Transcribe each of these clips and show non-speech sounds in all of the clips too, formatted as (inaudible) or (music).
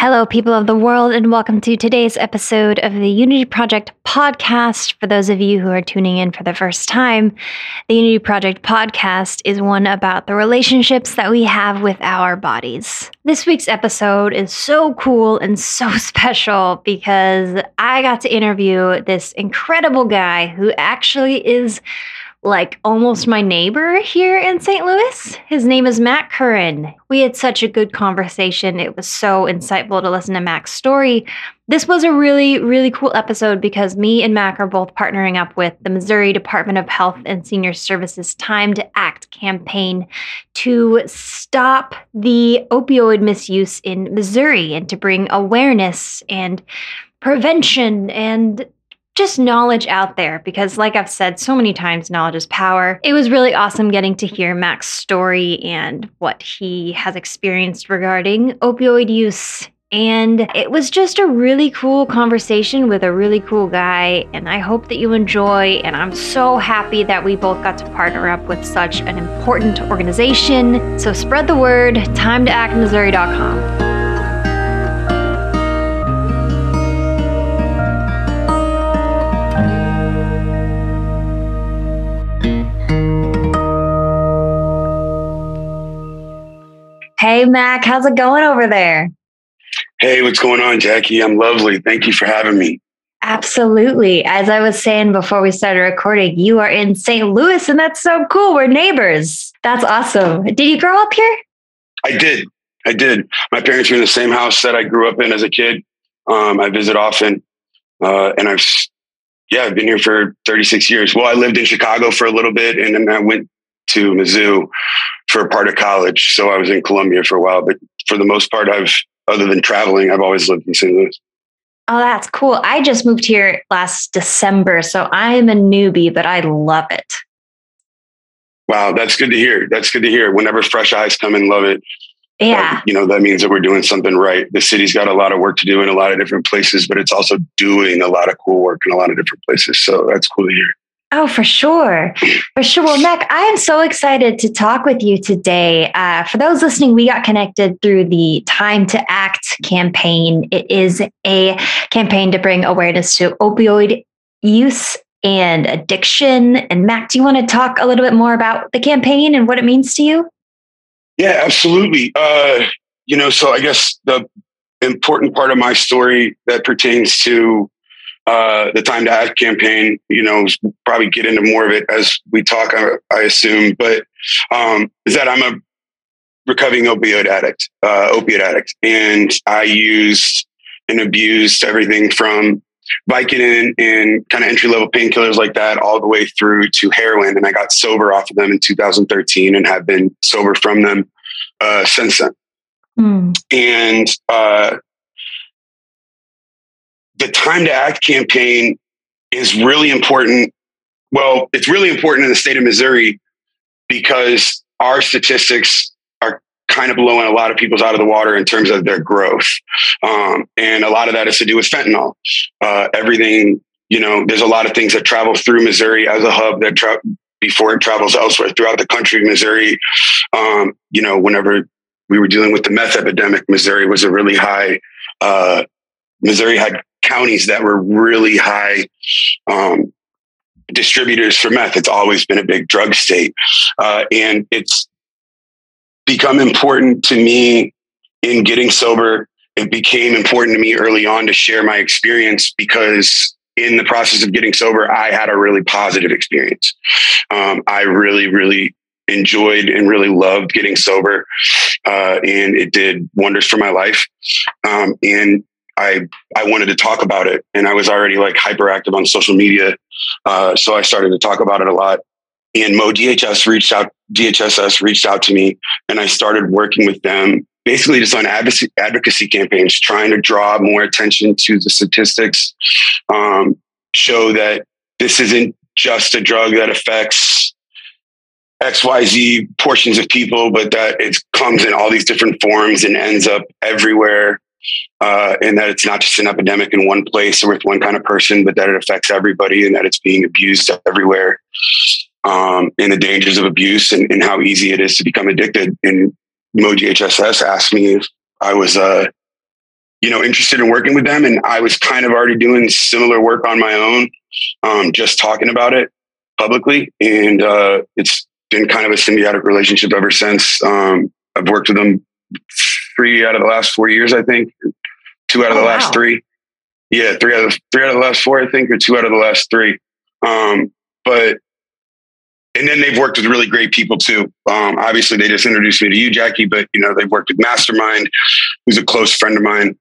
Hello, people of the world, and welcome to today's episode of the Unity Project podcast. For those of you who are tuning in for the first time, the Unity Project podcast is one about the relationships that we have with our bodies. This week's episode is so cool and so (laughs) special because I got to interview this incredible guy who actually is like almost my neighbor here in St. Louis. His name is Mac Curran. We had such a good conversation. It was so insightful to listen to Mac's story. This was a really, really cool episode because me and Mac are both partnering up with the Missouri Department of Health and Senior Services Time to Act campaign to stop the opioid misuse in Missouri and to bring awareness and prevention and just knowledge out there because, like I've said so many times, knowledge is power. It was really awesome getting to hear Mac's story and what he has experienced regarding opioid use. And it was just a really cool conversation with a really cool guy. And I hope that you enjoy. And I'm so happy that we both got to partner up with such an important organization. So spread the word, time to act Hey, Mac, how's it going over there? Hey, what's going on, Jackie? I'm lovely. Thank you for having me. Absolutely. As I was saying before we started recording, you are in St. Louis, and that's so cool. We're neighbors. That's awesome. Did you grow up here? I did. I did. My parents were in the same house that I grew up in as a kid. Um, I visit often, uh, and I've yeah, I've been here for 36 years. Well, I lived in Chicago for a little bit, and then I went to Mizzou for a part of college. So I was in Columbia for a while, but for the most part, I've, other than traveling, I've always lived in St. Louis. Oh, that's cool. I just moved here last December, so I'm a newbie, but I love it. Wow, that's good to hear. That's good to hear. Whenever fresh eyes come and love it, yeah, uh, you know that means that we're doing something right. The city's got a lot of work to do in a lot of different places, but it's also doing a lot of cool work in a lot of different places. So that's cool to hear. Oh, for sure. For sure. Well, Mac, I am so excited to talk with you today. Uh, for those listening, we got connected through the Time to Act campaign. It is a campaign to bring awareness to opioid use and addiction. And Mac, do you want to talk a little bit more about the campaign and what it means to you? Yeah, absolutely. Uh, you know, so I guess the important part of my story that pertains to uh, the Time to Act campaign, you know, probably get into more of it as we talk, I, I assume, but um, is that I'm a recovering opioid addict, uh, opiate addict, and I used and abused everything from Vicodin and kind of entry level painkillers like that, all the way through to heroin. And I got sober off of them in 2013 and have been sober from them uh, since then. Mm. And uh, the Time to Act campaign is really important. Well, it's really important in the state of Missouri because our statistics are kind of blowing a lot of people's out of the water in terms of their growth. Um, and a lot of that is to do with fentanyl. Uh, everything, you know, there's a lot of things that travel through Missouri as a hub that tra- before it travels elsewhere throughout the country. Missouri, um, you know, whenever we were dealing with the meth epidemic, Missouri was a really high, uh, Missouri had counties that were really high um, distributors for meth. It's always been a big drug state. Uh, and it's become important to me in getting sober. It became important to me early on to share my experience because in the process of getting sober, I had a really positive experience. Um, I really, really enjoyed and really loved getting sober, uh, and it did wonders for my life. Um, and I I wanted to talk about it, and I was already like hyperactive on social media, uh, so I started to talk about it a lot. And Mo DHS reached out, DHSS reached out to me, and I started working with them, basically just on advocacy, campaigns, trying to draw more attention to the statistics, um, show that this isn't just a drug that affects XYZ portions of people, but that it comes in all these different forms and ends up everywhere uh, and that it's not just an epidemic in one place or with one kind of person, but that it affects everybody and that it's being abused everywhere. Um, and the dangers of abuse and, and, how easy it is to become addicted. And Mo HSS asked me if I was uh, you know, interested in working with them. And I was kind of already doing similar work on my own, um, just talking about it publicly. And uh, it's been kind of a symbiotic relationship ever since. Um, I've worked with them three out of the last four years, I think. Two out of the oh, last wow. three. Yeah, three out of the, three out of the last four, I think, or two out of the last three. Um, but and then they've worked with really great people too. Um, obviously, they just introduced me to you, Jackie, but you know they've worked with Mastermind, who's a close friend of mine,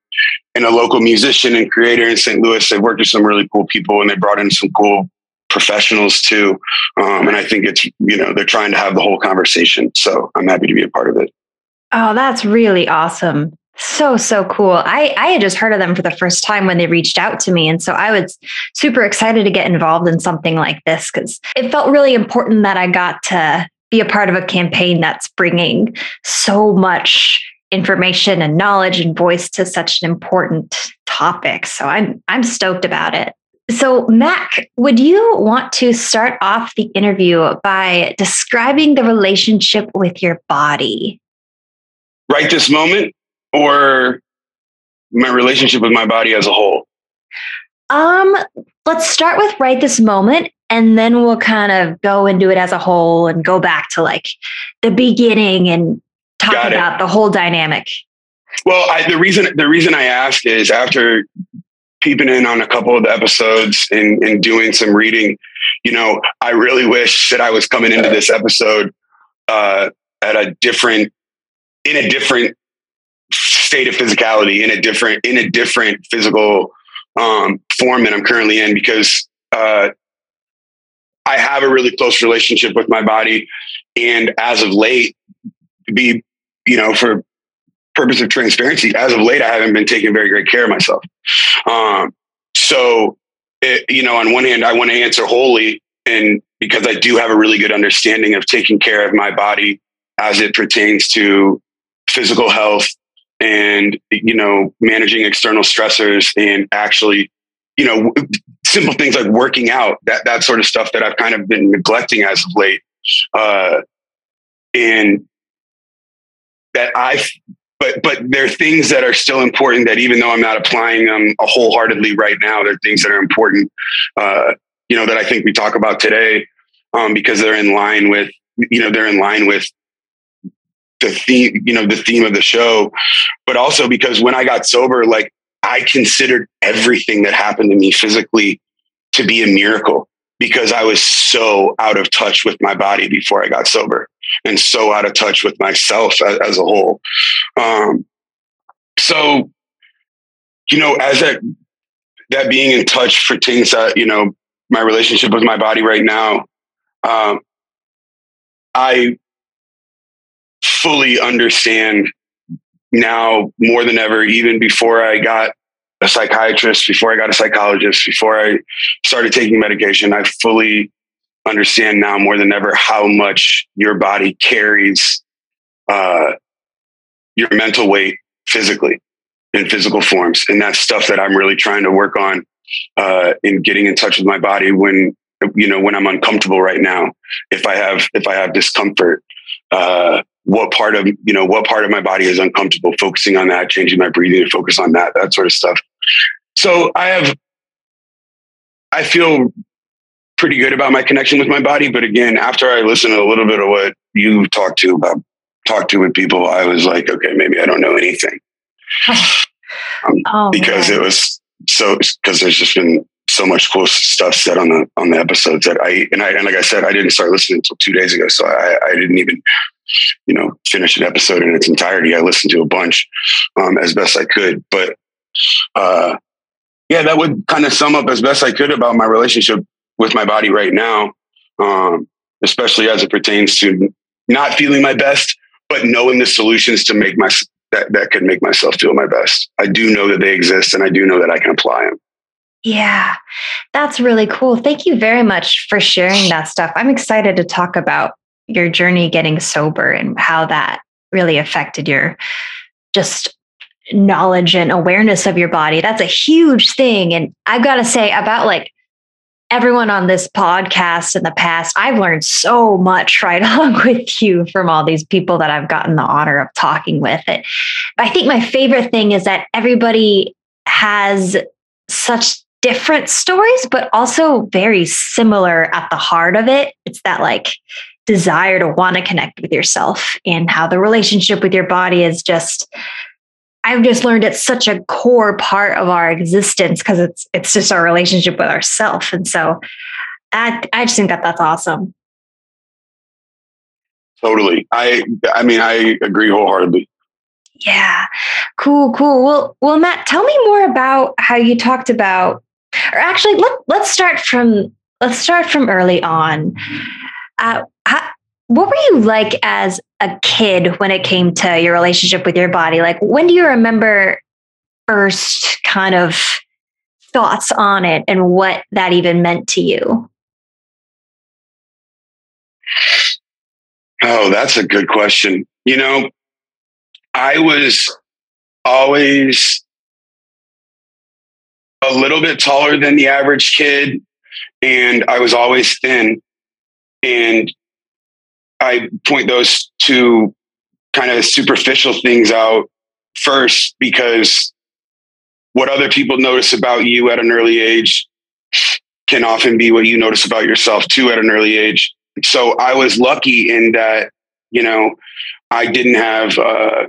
and a local musician and creator in St. Louis. They've worked with some really cool people, and they brought in some cool professionals too. Um, and I think it's you know they're trying to have the whole conversation. So I'm happy to be a part of it. Oh, that's really awesome. So, so cool. I, I had just heard of them for the first time when they reached out to me. And so I was super excited to get involved in something like this because it felt really important that I got to be a part of a campaign that's bringing so much information and knowledge and voice to such an important topic. So I'm I'm stoked about it. So, Mac, would you want to start off the interview by describing the relationship with your body? Right this moment, or my relationship with my body as a whole? Um, let's start with right this moment and then we'll kind of go into it as a whole and go back to like the beginning and talk Got about it. the whole dynamic. Well, I, the reason the reason I ask is after peeping in on a couple of the episodes and, and doing some reading, you know, I really wish that I was coming into this episode uh, at a different in a different state of physicality in a different in a different physical um, form that I'm currently in because uh, I have a really close relationship with my body, and as of late, be you know for purpose of transparency, as of late, I haven't been taking very great care of myself. Um, so, it, you know, on one hand, I want to answer wholly, and because I do have a really good understanding of taking care of my body as it pertains to physical health and you know managing external stressors and actually you know simple things like working out that that sort of stuff that I've kind of been neglecting as of late uh, and that I but but there are things that are still important that even though I'm not applying them wholeheartedly right now, there are things that are important. Uh, you know that I think we talk about today um, because they're in line with you know they're in line with the theme, you know, the theme of the show, but also because when I got sober, like I considered everything that happened to me physically to be a miracle because I was so out of touch with my body before I got sober and so out of touch with myself as, as a whole. Um, so, you know, as that, that being in touch for things that, you know, my relationship with my body right now, um, I fully understand now more than ever, even before I got a psychiatrist, before I got a psychologist, before I started taking medication, I fully understand now more than ever how much your body carries uh, your mental weight physically in physical forms. And that's stuff that I'm really trying to work on uh, in getting in touch with my body when, you know, when I'm uncomfortable right now, if I have, if I have discomfort, uh, what part of you know what part of my body is uncomfortable focusing on that changing my breathing to focus on that that sort of stuff so i have i feel pretty good about my connection with my body but again after i listened to a little bit of what you talked to about talked to with people i was like okay maybe i don't know anything (sighs) um, oh, because man. it was so because there's just been so much cool stuff said on the on the episodes that I and I and like I said, I didn't start listening until two days ago, so I, I didn't even you know finish an episode in its entirety. I listened to a bunch um, as best I could, but uh, yeah, that would kind of sum up as best I could about my relationship with my body right now, um, especially as it pertains to not feeling my best, but knowing the solutions to make my that that could make myself feel my best. I do know that they exist, and I do know that I can apply them. Yeah, that's really cool. Thank you very much for sharing that stuff. I'm excited to talk about your journey getting sober and how that really affected your just knowledge and awareness of your body. That's a huge thing. And I've got to say, about like everyone on this podcast in the past, I've learned so much (laughs) right (laughs) along with you from all these people that I've gotten the honor of talking with. It, I think my favorite thing is that everybody has such different stories, but also very similar at the heart of it. It's that like desire to want to connect with yourself and how the relationship with your body is just I've just learned it's such a core part of our existence because it's it's just our relationship with ourself. And so I I just think that that's awesome. Totally. I I mean I agree wholeheartedly. Yeah. Cool, cool. Well, well Mac, tell me more about how you talked about or actually let let's start from let's start from early on. Uh, how, what were you like as a kid when it came to your relationship with your body? Like, when do you remember first kind of thoughts on it and what that even meant to you? Oh, that's a good question. You know, I was always a little bit taller than the average kid, and I was always thin. And I point those two kind of superficial things out first because what other people notice about you at an early age can often be what you notice about yourself too at an early age. So I was lucky in that, you know, I didn't have uh,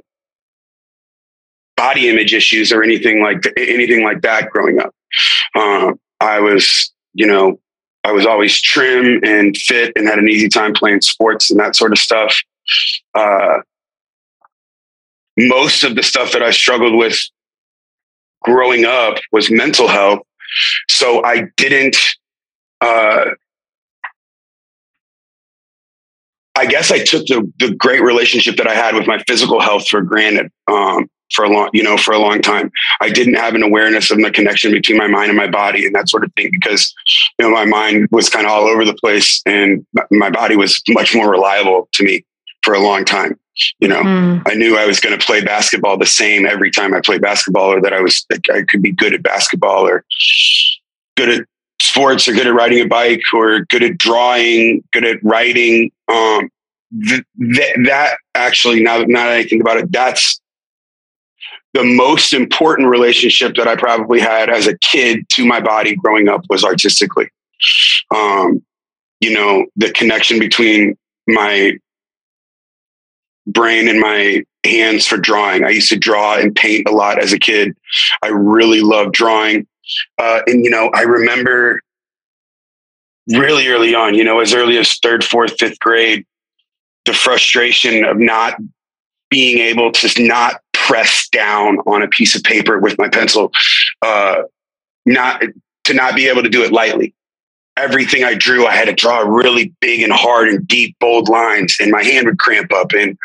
body image issues or anything like th- anything like that growing up. Uh, I was, you know, I was always trim and fit and had an easy time playing sports and that sort of stuff. Uh, most of the stuff that I struggled with growing up was mental health. So I didn't, uh, I guess I took the, the great relationship that I had with my physical health for granted. Um, for a long, you know, for a long time. I didn't have an awareness of the connection between my mind and my body and that sort of thing because, you know, my mind was kind of all over the place and my body was much more reliable to me for a long time. You know, mm. I knew I was going to play basketball the same every time I played basketball or that I was, I could be good at basketball or good at sports or good at riding a bike or good at drawing, good at writing. Um, th- th- that actually, now, now that I think about it, that's the most important relationship that I probably had as a kid to my body growing up was artistically. Um, you know, the connection between my brain and my hands for drawing. I used to draw and paint a lot as a kid. I really loved drawing. Uh, and, you know, I remember really early on, you know, as early as third, fourth, fifth grade, the frustration of not being able to not press down on a piece of paper with my pencil, uh, not to not be able to do it lightly. Everything I drew, I had to draw really big and hard and deep, bold lines, and my hand would cramp up. And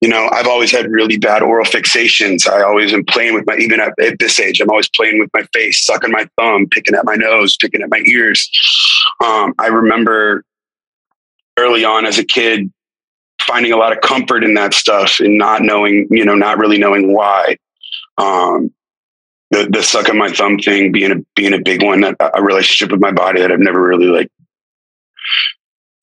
you know, I've always had really bad oral fixations. I always am playing with my, even at, at, this age, I'm always playing with my face, sucking my thumb, picking at my nose, picking at my ears. Um, I remember early on as a kid, finding a lot of comfort in that stuff and not knowing, you know, not really knowing why. Um, the the suck of my thumb thing being a being a big one, a, a relationship with my body that I've never really like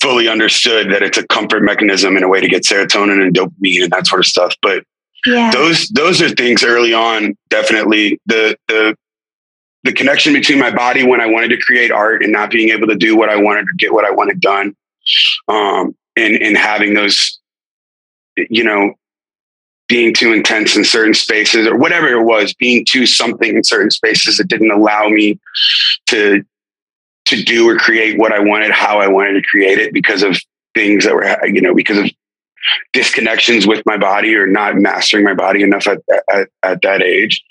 fully understood that it's a comfort mechanism and a way to get serotonin and dopamine and that sort of stuff. But yeah. those those are things early on, definitely the the the connection between my body when I wanted to create art and not being able to do what I wanted to get what I wanted done. Um, and and having those you know being too intense in certain spaces or whatever it was being too something in certain spaces that didn't allow me to to do or create what i wanted how i wanted to create it because of things that were you know because of disconnections with my body or not mastering my body enough at, at, at that age.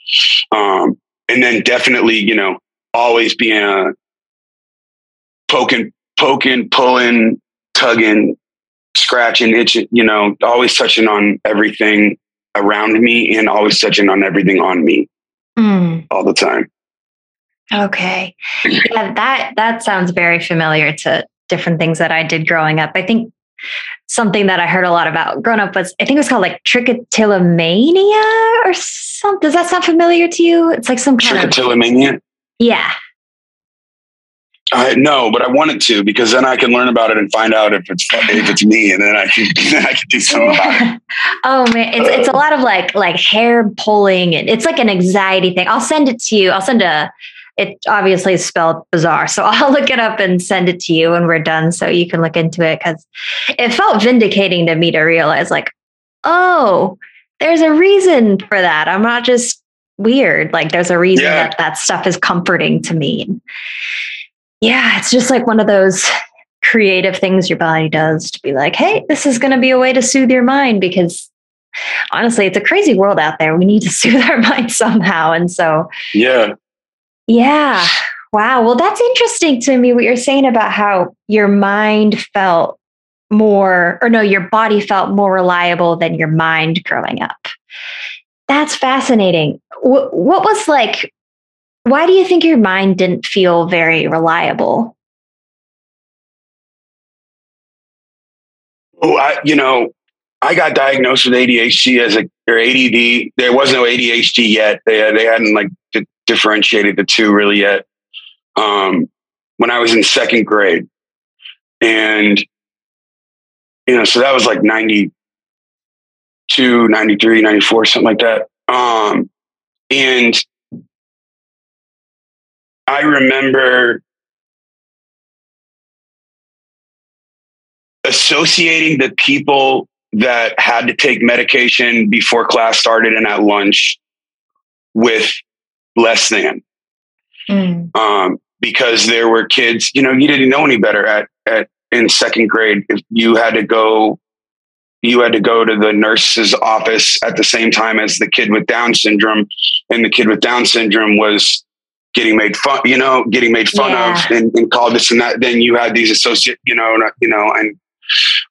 Um, and then definitely you know always being a poking poking pulling tugging scratching, itching, you know, always touching on everything around me and always touching on everything on me mm. all the time. Okay. Yeah, that that sounds very familiar to different things that I did growing up. I think something that I heard a lot about growing up was I think it was called like trichotillomania or something. Does that sound familiar to you? It's like some kind trichotillomania? of Yeah. I no, but I wanted to because then I can learn about it and find out if it's if it's me, and then I can (laughs) then I can do something about it. (laughs) oh man, it's it's a lot of like like hair pulling, and it's like an anxiety thing. I'll send it to you. I'll send a. It obviously is spelled bizarre, so (laughs) I'll look it up and send it to you when we're done, so you can look into it because it felt vindicating to me to realize like, oh, there's a reason for that. I'm not just weird. Like there's a reason yeah. that that stuff is comforting to me yeah, it's just like one of those creative things your body does to be like, hey, this is going to be a way to soothe your mind because honestly, it's a crazy world out there. We need to (laughs) soothe our mind somehow. And so, yeah. Yeah. Wow. Well, that's interesting to me what you're saying about how your mind felt more, or no, your body felt more reliable than your mind growing up. That's fascinating. what was like why do you think your mind didn't feel very reliable? Oh, I, you know, I got diagnosed with ADHD as a or ADD. There was no ADHD yet. They they hadn't like di- differentiated the two really yet. Um, when I was in second grade, and you know, so that was like 92, 93, 94, something like that. Um, and I remember associating the people that had to take medication before class started and at lunch with less than. Mm. Um, because there were kids, you know, you didn't know any better at, at in second grade. If you had to go, you had to go to the nurse's office at the same time as the kid with Down syndrome, and the kid with Down syndrome was getting made fun, you know, getting made fun yeah. of and, and, called this and that. Then you had these associate, you know, you know, and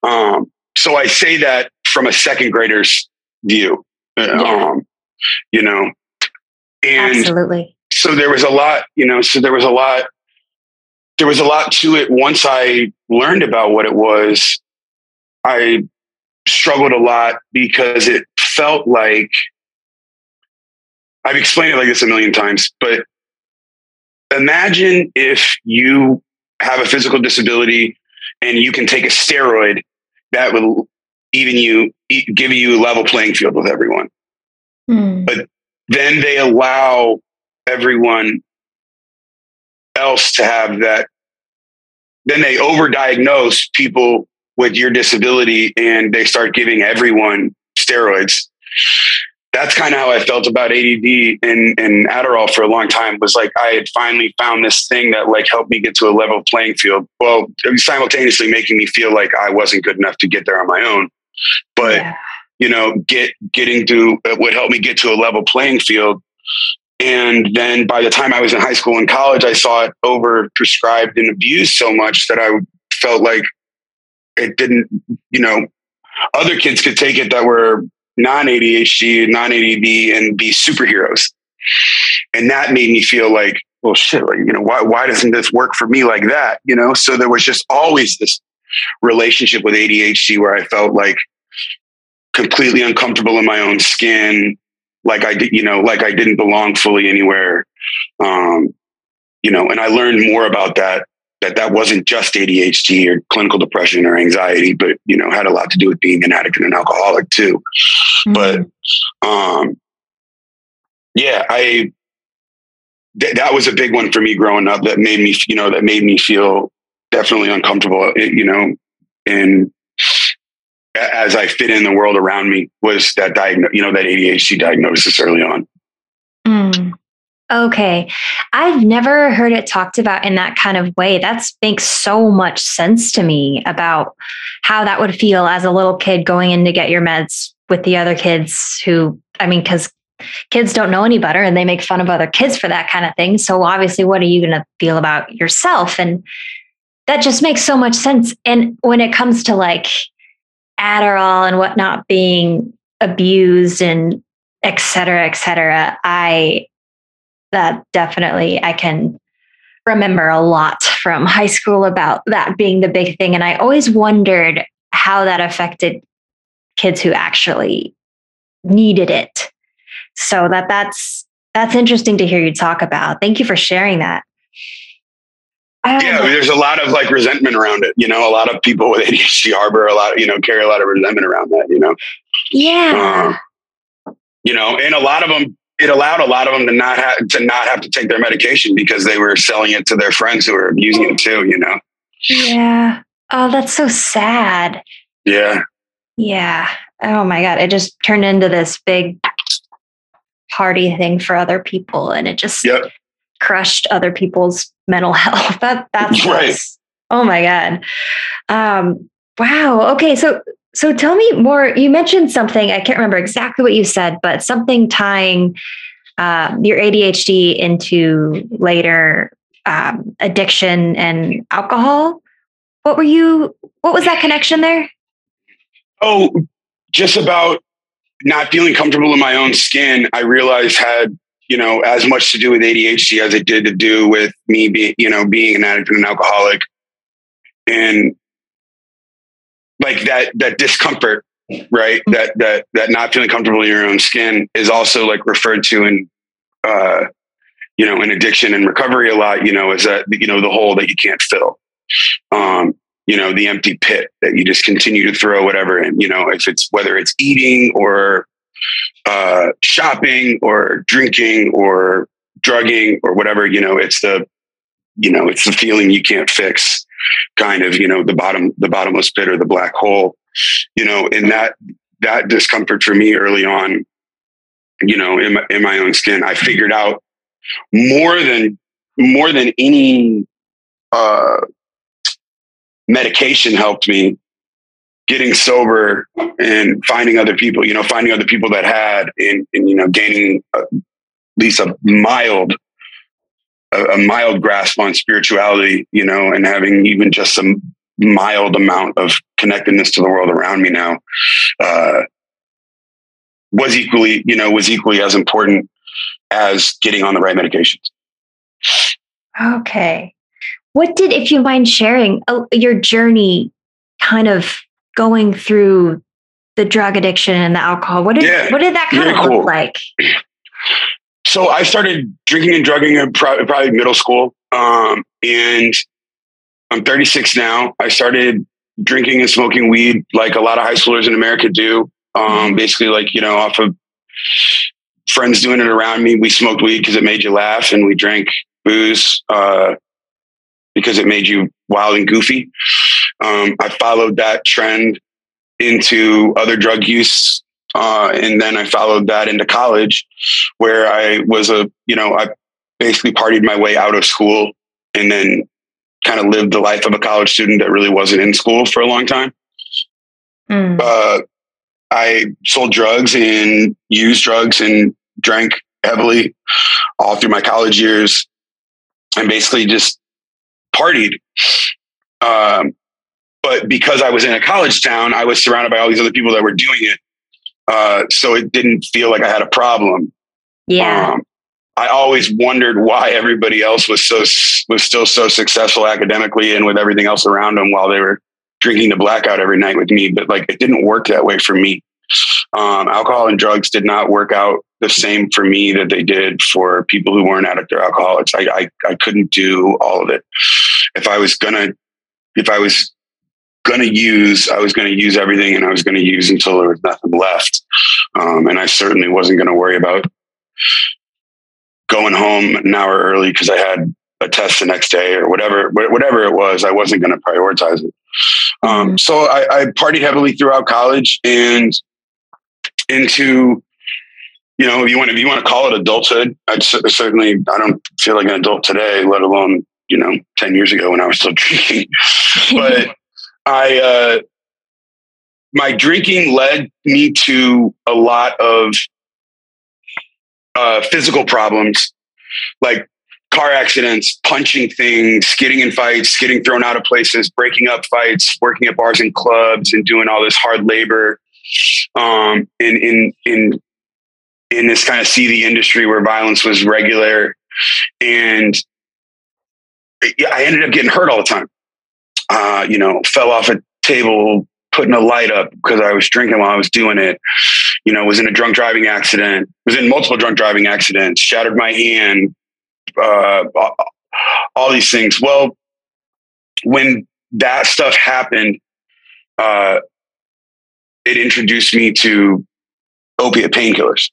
um, so I say that from a second grader's view, yeah. um, you know, and absolutely. So there was a lot, you know, so there was a lot, there was a lot to it. Once I learned about what it was, I struggled a lot because it felt like I've explained it like this a million times, but imagine if you have a physical disability and you can take a steroid that will even you give you a level playing field with everyone. Mm. But then they allow everyone else to have that. Then they overdiagnose people with your disability and they start giving everyone steroids that's kind of how I felt about ADD and, and Adderall for a long time was like I had finally found this thing that like helped me get to a level playing field. Well, simultaneously making me feel like I wasn't good enough to get there on my own. But yeah. you know, get getting to uh, it would help me get to a level playing field. And then by the time I was in high school and college, I saw it over prescribed and abused so much that I felt like it didn't, you know, other kids could take it that were non ADHD, non ADD, and be superheroes. And that made me feel like, well, shit, like, you know, why, why doesn't this work for me like that? You know, so there was just always this relationship with ADHD where I felt like completely uncomfortable in my own skin, like I did, you know, like I didn't belong fully anywhere. Um, you know, and I learned more about that that that wasn't just ADHD or clinical depression or anxiety, but you know had a lot to do with being an addict and an alcoholic too. Mm-hmm. But um, yeah, I th- that was a big one for me growing up. That made me, you know, that made me feel definitely uncomfortable. Eh, you know, and as I fit in the world around me was that diagno- you know, that ADHD diagnosis early on. Mm. Okay. I've never heard it talked about in that kind of way. That makes so much sense to me about how that would feel as a little kid going in to get your meds with the other kids who, I mean, because kids don't know any better and they make fun of other kids for that kind of thing. So obviously, what are you going to feel about yourself? And that just makes so much sense. And when it comes to like Adderall and whatnot being abused and et cetera, et cetera, I that definitely I can remember a lot from high school about that being the big thing. And I always wondered how that affected kids who actually needed it. So that that's that's interesting to hear you talk about. Thank you for sharing that. yeah, I mean, there's a lot of like resentment around it. You know, a lot of people with (laughs) ADHD harbor a lot, you know, carry a lot of resentment around that, you know? Yeah. Um, you know, and a lot of them, it allowed a lot of them to not have to not have to take their medication because they were selling it to their friends who were abusing it too, you know? Yeah. Oh, that's so sad. Yeah. Yeah. Oh my God. It just turned into this big party thing for other people and it just Yep. crushed other people's mental (laughs) health. That that's Right. Oh my god. Um wow. Okay, so so tell me more. You mentioned something, I can't remember exactly what you said, but something tying um, your ADHD into later um, addiction and alcohol. What were you what was that connection there? Oh, just about not feeling comfortable in my own skin, I realized had, you know, as much to do with ADHD as it did to do with me being, you know, being an addict and an alcoholic. And like that that discomfort, right? That that that not feeling comfortable in your own skin is also like referred to in uh you know, in addiction and recovery a lot, you know, is that you know, the hole that you can't fill. Um, you know the empty pit that you just continue to throw whatever in you know if it's whether it's eating or uh, shopping or drinking or drugging or whatever you know it's the you know it's the feeling you can't fix kind of you know the bottom the bottomless pit or the black hole you know and that that discomfort for me early on you know in my, in my own skin i figured out more than more than any uh medication helped me getting sober and finding other people, you know, finding other people that had and, and you know, gaining at least a mild, a, a, mild grasp on spirituality, you know, and having even just some mild amount of connectedness to the world around me now, uh, was equally, you know, was equally as important as getting on the right medications. Okay. What did, if you mind sharing, uh, your journey kind of going through the drug addiction and the alcohol? What did Yeah, what did that kind of cool. look like? So I started drinking and drugging in pro- probably middle school. Um, and I'm 36 now. I started drinking and smoking weed like a lot of high schoolers in America do. Um, basically, like, you know, off of friends doing it around me. We smoked weed because it made you laugh, and we drank booze uh, because it made you wild and goofy. Um, I followed that trend into other drug use. Uh, and then I followed that into college where I was a, you know, I basically partied my way out of school and then kind of lived the life of a college student that really wasn't in school for a long time. Mm. Uh, I sold drugs and used drugs and drank heavily all through my college years and basically just partied. Um, but because I was in a college town, I was surrounded by all these other people that were doing it. Uh, so it didn't feel like I had a problem. Yeah. Um, I always wondered why everybody else was so was still so successful academically and with everything else around them while they were drinking the blackout every night with me. But like it didn't work that way for me. Um, alcohol and drugs did not work out the same for me that they did for people who weren't addict or alcoholics. I, I I couldn't do all of it. If I was gonna if I was gonna use, I was gonna use everything, and I was gonna use until there was nothing left. Um, and I certainly wasn't gonna worry about going home an hour early because I had a test the next day or whatever, whatever it was, I wasn't going to prioritize it. Um, Mhm. so I, I partied heavily throughout college and into, you know, if you want, if you want to call it adulthood, I'd cer- certainly, I don't feel like an adult today, let alone, you know, 10 years ago when I was still drinking. (laughs) but I, uh, my drinking led me to a lot of uh, physical problems, like car accidents, punching things, getting in fights, getting thrown out of places, breaking up fights, working at bars and clubs, and doing all this hard labor. Um, in in in in this kind of seedy industry where violence was regular, and I ended up getting hurt all the time. Uh, you know, fell off a table putting a light up because I was drinking while I was doing it. You know, was in a drunk driving accident, was in multiple drunk driving accidents, shattered my hand, uh, all these things. Well, when that stuff happened, uh, it introduced me to opiate painkillers.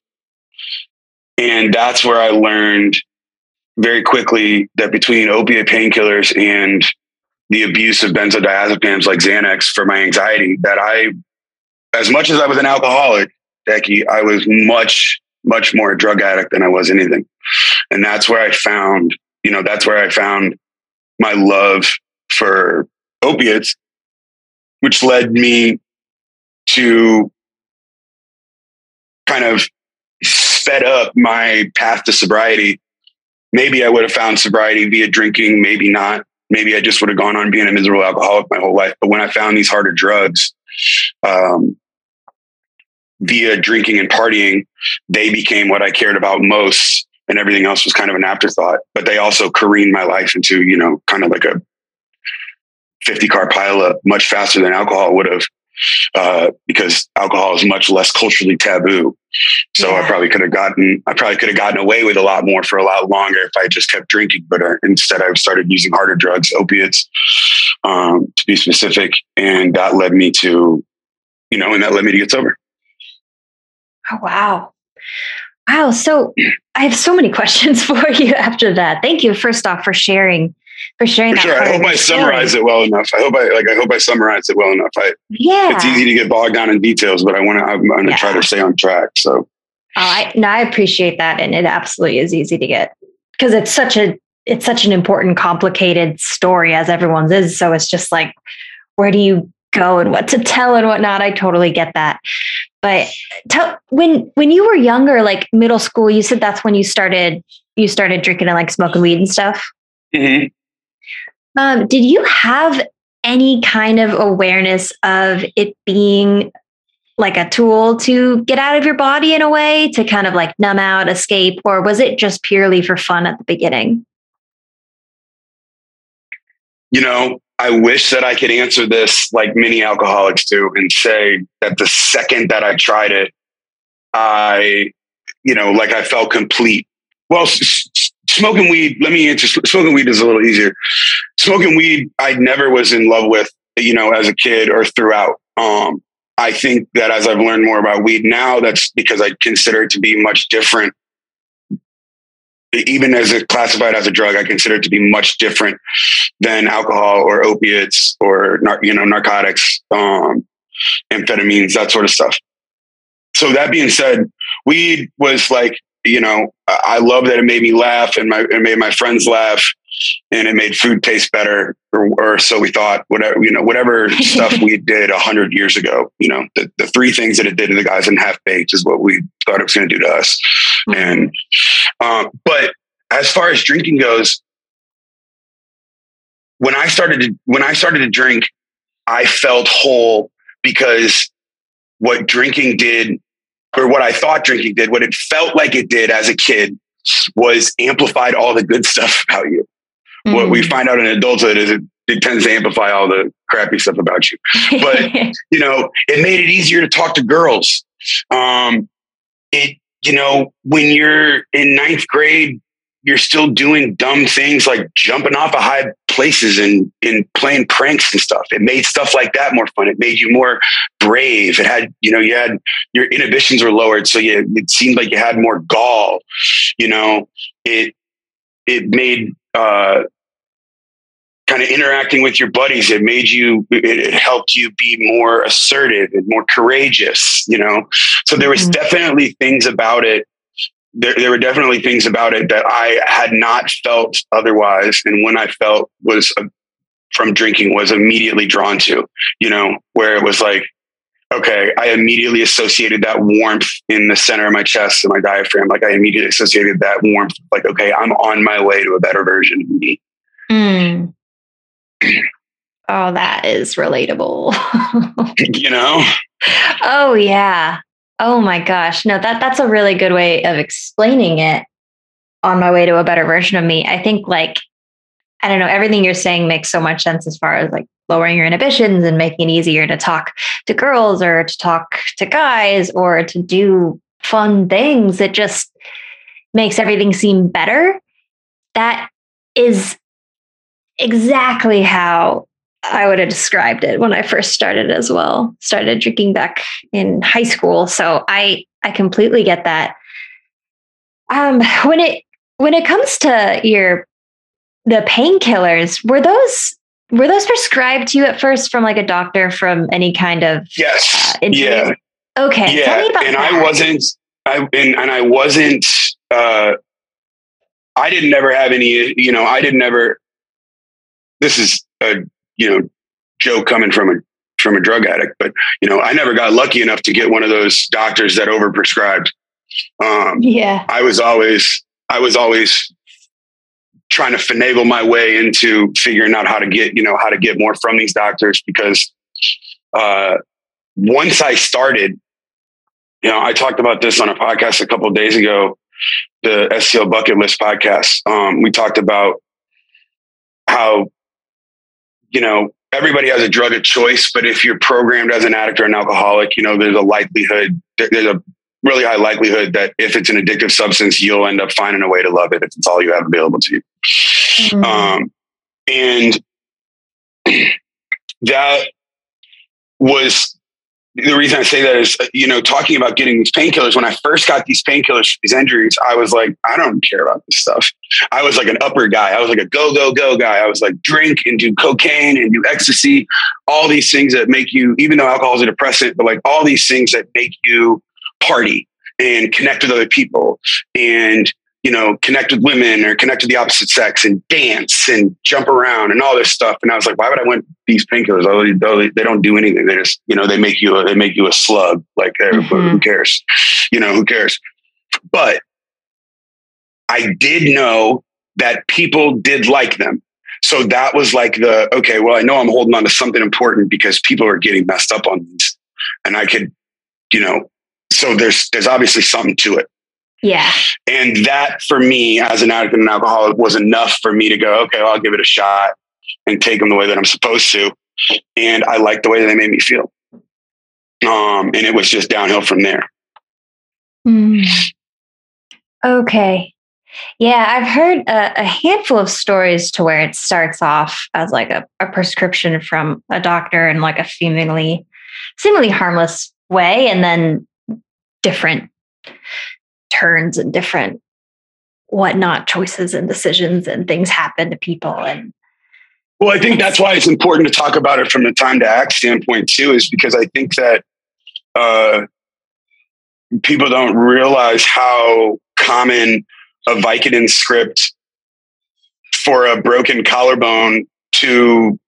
And that's where I learned very quickly that between opiate painkillers and the abuse of benzodiazepines like Xanax for my anxiety, that I, as much as I was an alcoholic, Becky, I was much, much more a drug addict than I was anything. And that's where I found, you know, that's where I found my love for opiates, which led me to kind of sped up my path to sobriety. Maybe I would have found sobriety via drinking, maybe not. Maybe I just would have gone on being a miserable alcoholic my whole life. But when I found these harder drugs, um, via drinking and partying, they became what I cared about most. And everything else was kind of an afterthought. But they also careened my life into, you know, kind of like a 50 car pileup much faster than alcohol would have. Uh, because alcohol is much less culturally taboo. So yeah. I probably could have gotten, I probably could have gotten away with a lot more for a lot longer if I just kept drinking. But uh, instead, I started using harder drugs, opiates, um, to be specific, and that led me to, you know, and that led me to get sober. Oh, wow. Wow. So I have so many (laughs) questions for you after that. Thank you, first off, for sharing. For sharing for sure. I hope I summarize it well enough. I hope I like. I hope I summarize it well enough. I, yeah, it's easy to get bogged down in details, but I want to. I'm, I'm going to yeah. try to stay on track. So, oh, I no, I appreciate that, and it absolutely is easy to get because it's such a it's such an important, complicated story as everyone's is. So it's just like, where do you go and what to tell and whatnot. I totally get that. But tell when when you were younger, like middle school, you said that's when you started you started drinking and like smoking weed and stuff. Mm-hmm. Um, did you have any kind of awareness of it being like a tool to get out of your body in a way to kind of like numb out, escape, or was it just purely for fun at the beginning? You know, I wish that I could answer this like many alcoholics do and say that the second that I tried it, I, you know, like I felt complete. Well, smoking weed, let me answer smoking weed is a little easier. Smoking weed, I never was in love with, you know, as a kid or throughout. Um, I think that as I've learned more about weed now, that's because I consider it to be much different even as it classified as a drug, I consider it to be much different than alcohol or opiates or you know narcotics, um, amphetamines, that sort of stuff. So that being said, weed was like you know I love that it made me laugh and my it made my friends laugh and it made food taste better or, or so we thought whatever you know whatever (laughs) stuff we did a hundred years ago you know the, the three things that it did to the guys in half baked is what we thought it was going to do to us mm-hmm. and um, but as far as drinking goes when i started to when i started to drink i felt whole because what drinking did or what i thought drinking did what it felt like it did as a kid was amplified all the good stuff (laughs) about you Mm. What we mm. find out in adulthood is it, it tends to amplify all the crappy stuff about you. But (laughs) you know, it made it easier to talk to girls. Um, it you know when you're in ninth grade, you're still doing dumb things like jumping off of high places and, and playing pranks and stuff. It made stuff like that more fun. It made you more brave. It had, you know, you had your inhibitions were lowered. So you, it seemed like you had more gall, you know, it, it made, uh, kind of interacting with your buddies it made you it, helped you be more assertive and more courageous you know so there was mm-hmm. definitely things about it there, there were definitely things about it that i had not felt otherwise and when i felt was uh, from drinking was immediately drawn to you know where it was like okay i immediately associated that warmth in the center of my chest and my diaphragm like i immediately associated that warmth like okay i'm on my way to a better version of me mm. (clears throat) Oh, that is relatable. (laughs) you know? Oh yeah. Oh my gosh. No, that that's a really good way of explaining it on my way to a better version of me. I think like I don't know, everything you're saying makes so much sense as far as like lowering your inhibitions and making it easier to talk to girls or to talk to guys or to do fun things. It just makes everything seem better. That is exactly how I would have described it when I first started as well. Started drinking back in high school, so I I completely get that. Um, when it when it comes to your the painkillers, were those were those prescribed to you at first from like a doctor from any kind of yes, uh, yeah, okay, yeah, and that. I wasn't, I and, and I wasn't, uh, I didn't never have any, you know, I didn't never. This is a you know joke coming from a from a drug addict, but you know, I never got lucky enough to get one of those doctors that overprescribed. Um, yeah, I was always I was always trying to finagle my way into figuring out how to get you know how to get more from these doctors because uh, once I started, you know, I talked about this on a podcast a couple days ago, the STL Bucket List podcast. Um, we talked about how you know everybody has a drug of choice, but if you're programmed as an addict or an alcoholic, you know, there's a likelihood, there's a really high likelihood that if it's an addictive substance, you'll end up finding a way to love it if it's all you have available to you. Mm-hmm. Um, and (clears throat) that was the reason I say that is, uh, you know, talking about getting these painkillers. When I first got these painkillers these injuries, I was like, I don't care about this stuff. I was like an upper guy. I was like a go, go, go guy. I was like, drink and do cocaine and do ecstasy, all these things that make you, even though alcohol is a depressant, but like all these things that make you party and connect with other people and you know, connect with women or connect with the opposite sex and dance and jump around and all this stuff. And I was like, why would I want these painkillers? Oh, they don't do anything. They just, you know, they make you, a, they make you a slug. Like, mm-hmm. who cares? You know, who cares? But I did know that people did like them. So that was like the, okay, well, I know I'm holding on to something important because people are getting messed up on these. And I could, you know, so there's, there's obviously something to it. Yeah. And that for me as an addict and an alcoholic was enough for me to go, okay, well, I'll give it a shot and take them the way that I'm supposed to. And I liked the way that they made me feel. Um, and it was just downhill from there. Mm. Okay. Yeah, I've heard a, a, handful of stories to where it starts off as like a, a prescription from a doctor in like a seemingly seemingly harmless way, and then different turns and different whatnot choices and decisions and things happen to people and well i think that's why it's important to talk about it from the Time2Act standpoint too is because i think that uh, people don't realize how common a vicodin script for a broken collarbone to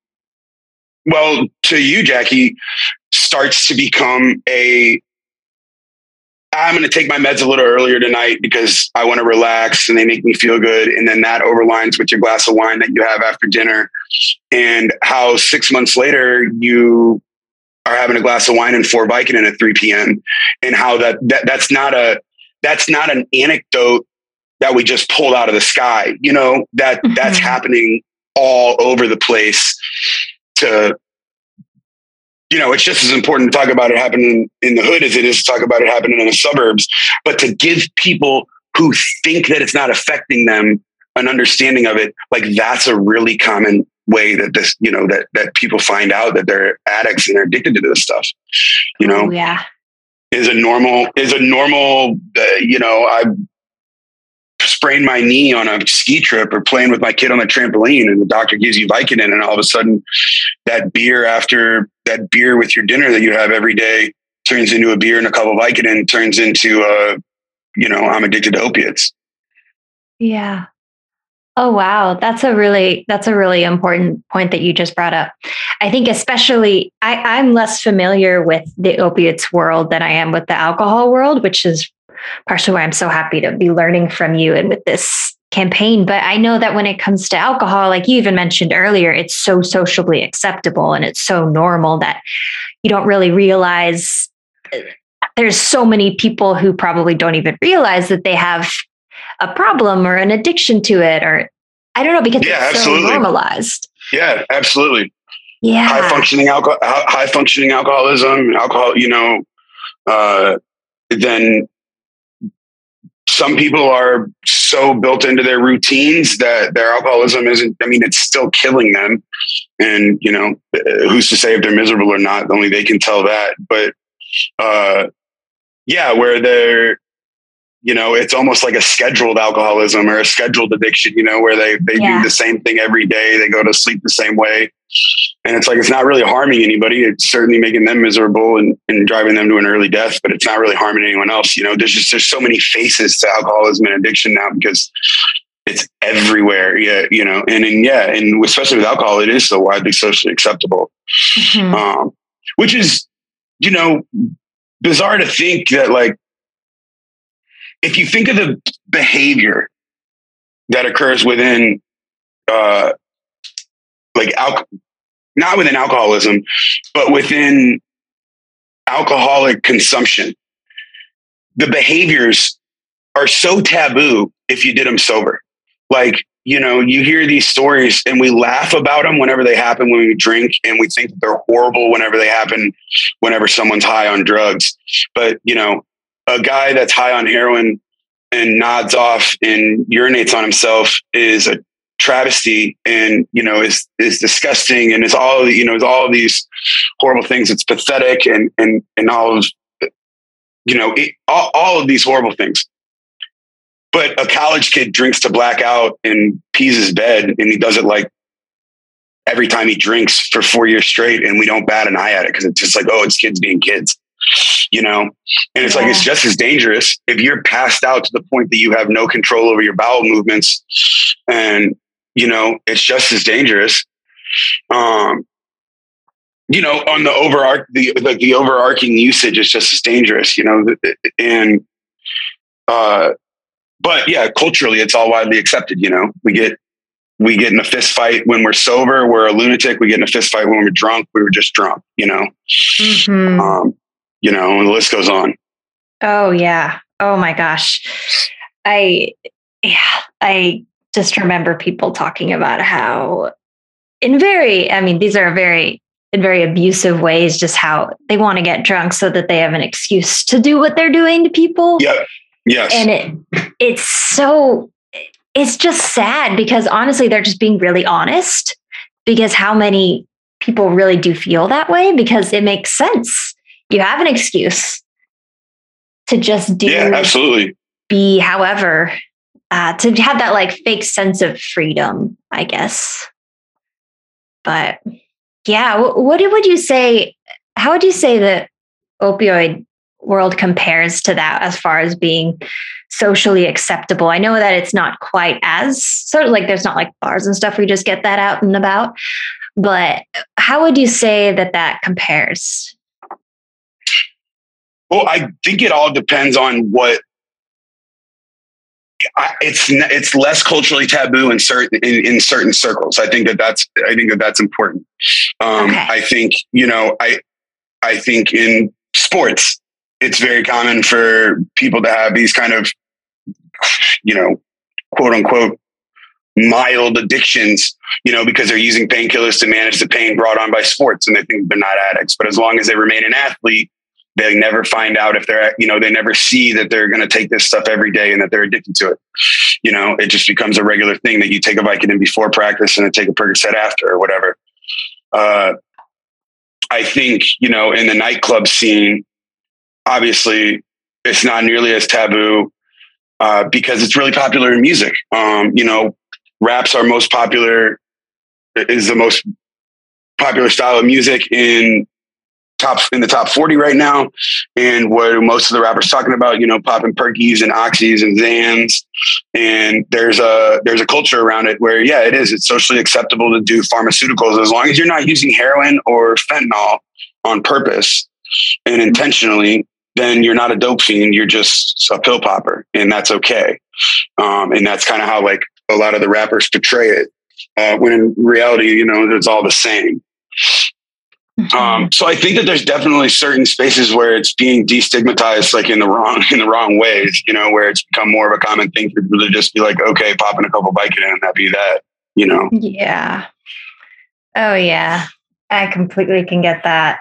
well to you jackie starts to become a I'm going to take my meds a little earlier tonight because I want to relax and they make me feel good. And then that overlines with your glass of wine that you have after dinner. And how six months later you are having a glass of wine and four Vicodin at 3 p.m. And how that, that that's not a that's not an anecdote that we just pulled out of the sky. You know that mm-hmm. that's happening all over the place to you know, it's just as important to talk about it happening in the hood as it is to talk about it happening in the suburbs. But to give people who think that it's not affecting them an understanding of it, like that's a really common way that this, you know, that that people find out that they're addicts and they're addicted to this stuff. You know, oh, yeah, is a normal is a normal. Uh, you know, I sprained my knee on a ski trip or playing with my kid on a trampoline and the doctor gives you Vicodin and all of a sudden that beer after that beer with your dinner that you have every day turns into a beer and a couple of Vicodin turns into a, you know, I'm addicted to opiates. Yeah. Oh wow, that's a really that's a really important point that you just brought up. I think especially I, I'm less familiar with the opiates world than I am with the alcohol world, which is partially why I'm so happy to be learning from you and with this campaign. But I know that when it comes to alcohol, like you even mentioned earlier, it's so socially acceptable and it's so normal that you don't really realize there's so many people who probably don't even realize that they have a problem or an addiction to it or I don't know because yeah, it's absolutely. so normalized. Yeah, absolutely. Yeah. High functioning alcohol high functioning alcoholism, alcohol, you know, uh, then some people are so built into their routines that their alcoholism isn't, I mean, it's still killing them. And, you know, who's to say if they're miserable or not? Only they can tell that. But, uh, yeah, where they're, you know, it's almost like a scheduled alcoholism or a scheduled addiction, you know, where they, they yeah. do the same thing every day. They go to sleep the same way. And it's like, it's not really harming anybody. It's certainly making them miserable and, and driving them to an early death, but it's not really harming anyone else. You know, there's just, there's so many faces to alcoholism and addiction now because it's everywhere. Yeah. You know, and, and yeah. And especially with alcohol, it is so widely socially acceptable. Mm-hmm. Um, which is, you know, bizarre to think that like if you think of the behavior that occurs within uh like al- not within alcoholism but within alcoholic consumption the behaviors are so taboo if you did them sober. Like you know you hear these stories and we laugh about them whenever they happen when we drink and we think they're horrible whenever they happen whenever someone's high on drugs. But you know a guy that's high on heroin and nods off and urinates on himself is a travesty and you know is is disgusting and is all you know is all these horrible things. It's pathetic and and and all of you know it, all, all of these horrible things. But a college kid drinks to black out and pees his bed and he does it like every time he drinks for four years straight and we don't bat an eye at it because it's just like oh it's kids being kids you know? And it's yeah. like it's just as dangerous if you're passed out to the point that you have no control over your bowel movements. And you know it's just as dangerous um you know on the overarch the like the overarching usage is just as dangerous you know? And uh but yeah culturally it's all widely accepted you know? We get we get in a fist fight when we're sober we're a lunatic. We get in a fist fight when we're drunk we were just drunk you know? Mm-hmm. um you know, and the list goes on. Oh yeah. Oh my gosh. I yeah, I just remember people talking about how in very I mean these are very in very abusive ways just how they want to get drunk so that they have an excuse to do what they're doing to people. Yeah. Yes. And it it's so it's just sad because honestly they're just being really honest because how many people really do feel that way because it makes sense you have an excuse to just do yeah absolutely. be however uh, to have that like fake sense of freedom i guess. But yeah what would you say how would you say the opioid world compares to that as far as being socially acceptable? I know that it's not quite as sort of like there's not like bars and stuff where you just get that out and about but how would you say that that compares well, I think it all depends on what I, it's it's less culturally taboo in certain in, in, certain circles. I think that that's I think that that's important. Um, okay. I think you know I I think in sports it's very common for people to have these kind of you know quote unquote mild addictions you know because they're using painkillers to manage the pain brought on by sports and they think they're not addicts but as long as they remain an athlete they never find out if they're you know they never see that they're going to take this stuff every day and that they're addicted to it. You know it just becomes a regular thing that you take a vicodin before practice and then take a percocet after or whatever. Uh, i think you know in the nightclub scene obviously it's not nearly as taboo uh, because it's really popular in music. Um, you know raps are most popular is the most popular style of music in top in the top 40 right now. And what most of the rappers talking about you know popping perkies and oxys and zans. And there's a there's a culture around it where yeah it is. It's socially acceptable to do pharmaceuticals as long as you're not using heroin or fentanyl on purpose and intentionally then you're not a dope fiend. You're just a pill popper and that's okay. Um, and that's kind of how like a lot of the rappers portray it. Uh, when in reality you know it's all the same. Mm-hmm. Um, so I think that there's definitely certain spaces where it's being destigmatized, like in the wrong (laughs) in the wrong ways. You know, where it's become more of a common thing for people to just be like, okay, popping a couple Vicodin and that be that. You know? Yeah. Oh yeah, I completely can get that.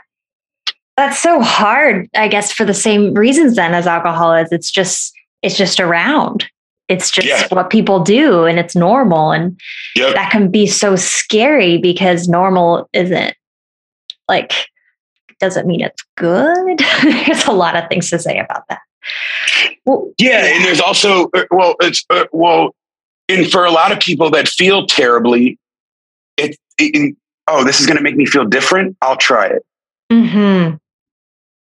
That's so hard, I guess, for the same reasons then as alcohol is. It's just it's just around. It's just yeah. what people do and it's normal. And yep. that can be so scary because normal isn't like, doesn't mean it's good. (laughs) there's a lot of things to say about that. Well, yeah. And there's also, uh, well, it's, uh, well, and for a lot of people that feel terribly, it, it oh, this is going to make me feel different. I'll try it. Mm-hmm.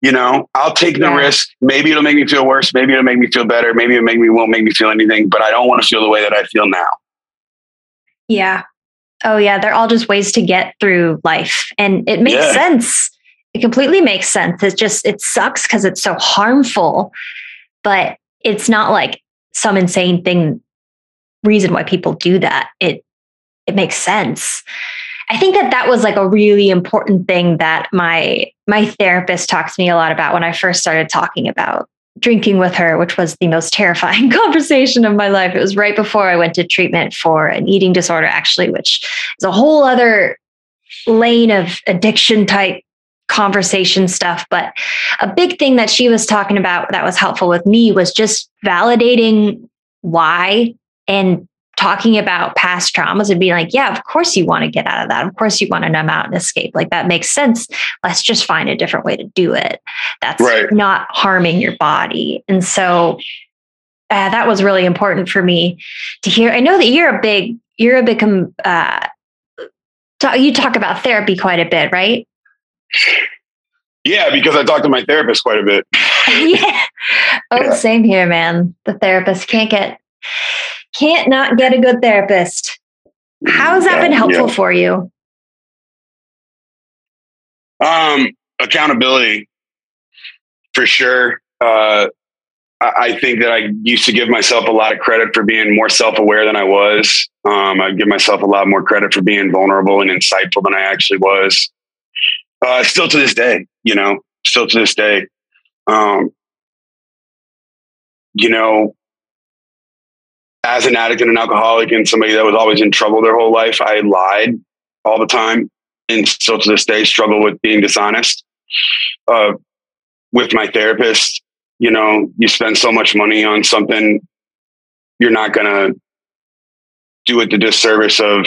You know, I'll take the yeah. risk. Maybe it'll make me feel worse. Maybe it'll make me feel better. Maybe it'll make me won't make me feel anything. But I don't want to feel the way that I feel now. Yeah. Oh yeah, they're all just ways to get through life, and it makes yeah. sense. It completely makes sense. It just it sucks because it's so harmful, but it's not like some insane thing reason why people do that. It it makes sense. I think that that was like a really important thing that my my therapist talked to me a lot about when I first started talking about drinking with her, which was the most terrifying (laughs) conversation of my life. It was right before I went to treatment for an eating disorder, actually, which is a whole other lane of addiction type conversation stuff. But a big thing that she was talking about that was helpful with me was just validating why and talking about past traumas and being like, yeah, of course you want to get out of that. Of course you want to numb out and escape. Like that makes sense. Let's just find a different way to do it. That's right. not harming your body. And so uh, that was really important for me to hear. I know that you're a big, you're a big, um, uh, talk, you talk about therapy quite a bit, right? Yeah, because I talk to my therapist quite a bit. (laughs) yeah. Oh, yeah. same here, man. The therapist can't get can't not get a good therapist. How has that been helpful yeah. for you? Um, accountability for sure. Uh, I think that I used to give myself a lot of credit for being more self-aware than I was. Um, I give myself a lot more credit for being vulnerable and insightful than I actually was. Uh, still to this day, you know, still to this day. Um, you know, as an addict and an alcoholic and somebody that was always in trouble their whole life, I lied all the time and still to this day struggle with being dishonest. Uh, with my therapist, you know, you spend so much money on something, you're not going to do it the disservice of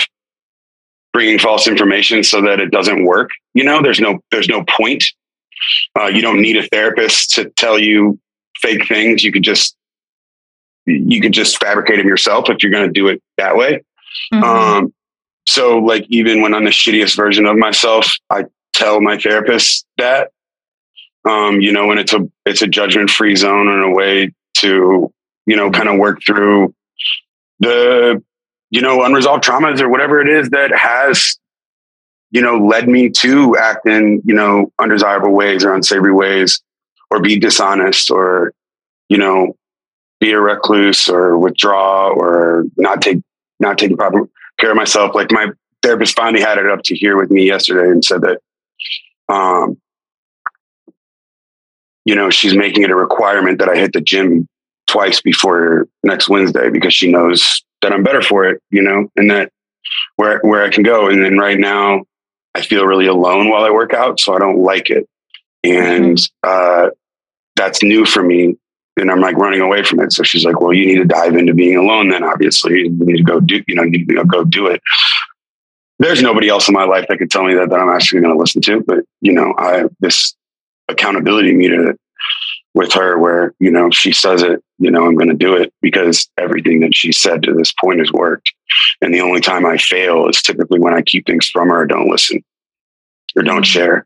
bringing false information so that it doesn't work. You know, there's no, there's no point. Uh, you don't need a therapist to tell you fake things. You could just you could just fabricate them yourself if you're going to do it that way. Mm-hmm. Um, so like even when I'm the shittiest version of myself, I tell my therapist that, um, you know, and it's a, it's a judgment free zone and a way to, you know, kind of work through the, you know, unresolved traumas or whatever it is that has, you know, led me to act in, you know, undesirable ways or unsavory ways or be dishonest or, you know, be a recluse or withdraw or not take not taking proper care of myself. Like my therapist finally had it up to here with me yesterday and said that um you know she's making it a requirement that I hit the gym twice before next Wednesday because she knows that I'm better for it, you know, and that where where I can go. And then right now I feel really alone while I work out, so I don't like it. And mm-hmm. uh, that's new for me and I'm like running away from it. So she's like, well, you need to dive into being alone then obviously you need to go do, you know, you need to go do it. There's nobody else in my life that could tell me that, that I'm actually going to listen to, but you know, I have this accountability meter with her where, you know, she says it, you know, I'm going to do it because everything that she said to this point has worked. And the only time I fail is typically when I keep things from her or don't listen or don't mm. share.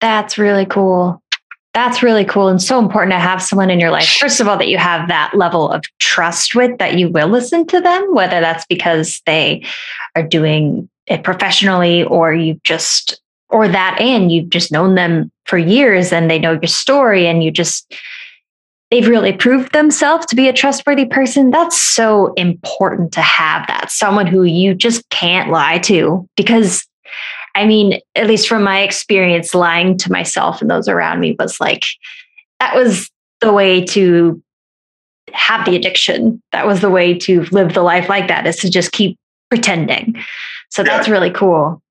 That's really cool. That's really cool and so important to have someone in your life. First of all, that you have that level of trust with that you will listen to them, whether that's because they are doing it professionally or you just, or that and you've just known them for years and they know your story and you just, they've really proved themselves to be a trustworthy person. That's so important to have that someone who you just can't lie to because I mean, at least from my experience, lying to myself and those around me was like, that was the way to have the addiction. That was the way to live the life like that is to just keep pretending. So that's really cool.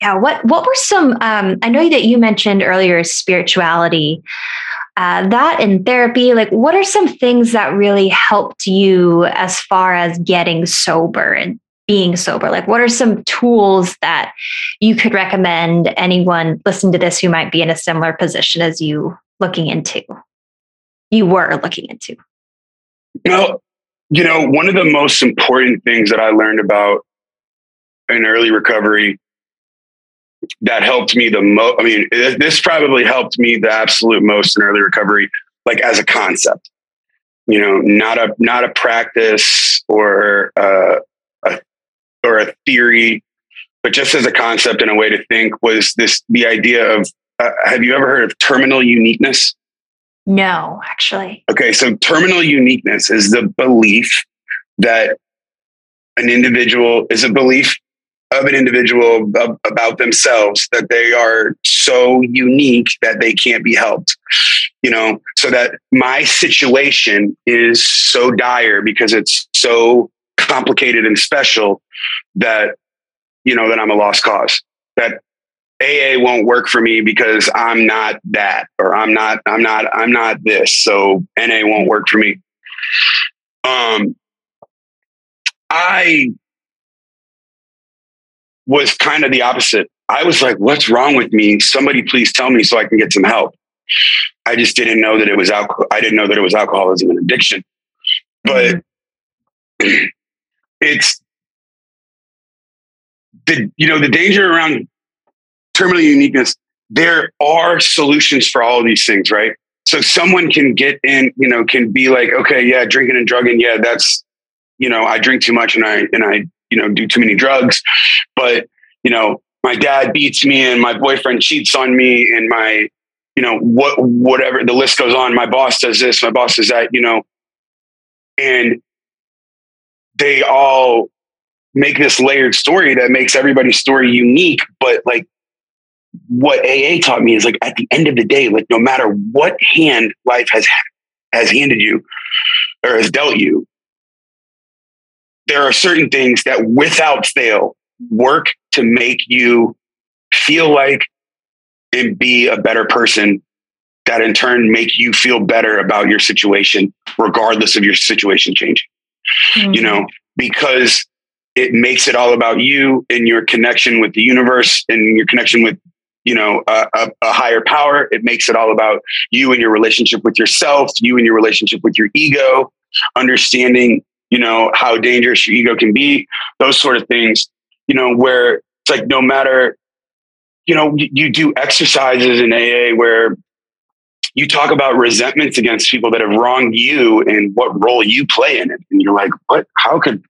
Yeah. What What were some? Um, I know that you mentioned earlier spirituality. uh, that in therapy, like what are some things that really helped you as far as getting sober and being sober? Like, what are some tools that you could recommend anyone listening to this who might be in a similar position as you looking into? You were looking into. Well, you know, one of the most important things that I learned about in early recovery that helped me the most. I mean, this probably helped me the absolute most in early recovery, like as a concept. You know, not a not a practice or uh, or a theory, but just as a concept and a way to think was this the idea of. Uh, have you ever heard of terminal uniqueness? No, actually. Okay, so terminal uniqueness is the belief that an individual is a belief of an individual about themselves that they are so unique that they can't be helped you know so that my situation is so dire because it's so complicated and special that you know that i'm a lost cause that aa won't work for me because i'm not that or i'm not i'm not i'm not this so na won't work for me um i was kind of the opposite. I was like, what's wrong with me? Somebody please tell me so I can get some help. I just didn't know that it was alcohol. I didn't know that it was alcoholism and addiction. But mm-hmm. (clears throat) it's the you know the danger around terminal uniqueness. There are solutions for all of these things, right? So someone can get in, you know, can be like, okay, yeah, drinking and drugging, yeah, that's, you know, I drink too much and I and I you know, do too many drugs. But, you know, my dad beats me and my boyfriend cheats on me and my, you know, what, whatever the list goes on. My boss does this, my boss does that, you know, and they all make this layered story that makes everybody's story unique. But like what AA taught me is like at the end of the day, like no matter what hand life has has handed you or has dealt you, there are certain things that without fail work to make you feel like and be a better person that in turn make you feel better about your situation regardless of your situation changing mm-hmm. you know because it makes it all about you and your connection with the universe and your connection with you know a, a, a, higher power it makes it all about you and your relationship with yourself you and your relationship with your ego understanding you know, how dangerous your ego can be, those sort of things, you know, where it's like no matter, you know, you, you do exercises in AA where you talk about resentments against people that have wronged you and what role you play in it. And you're like, what, how could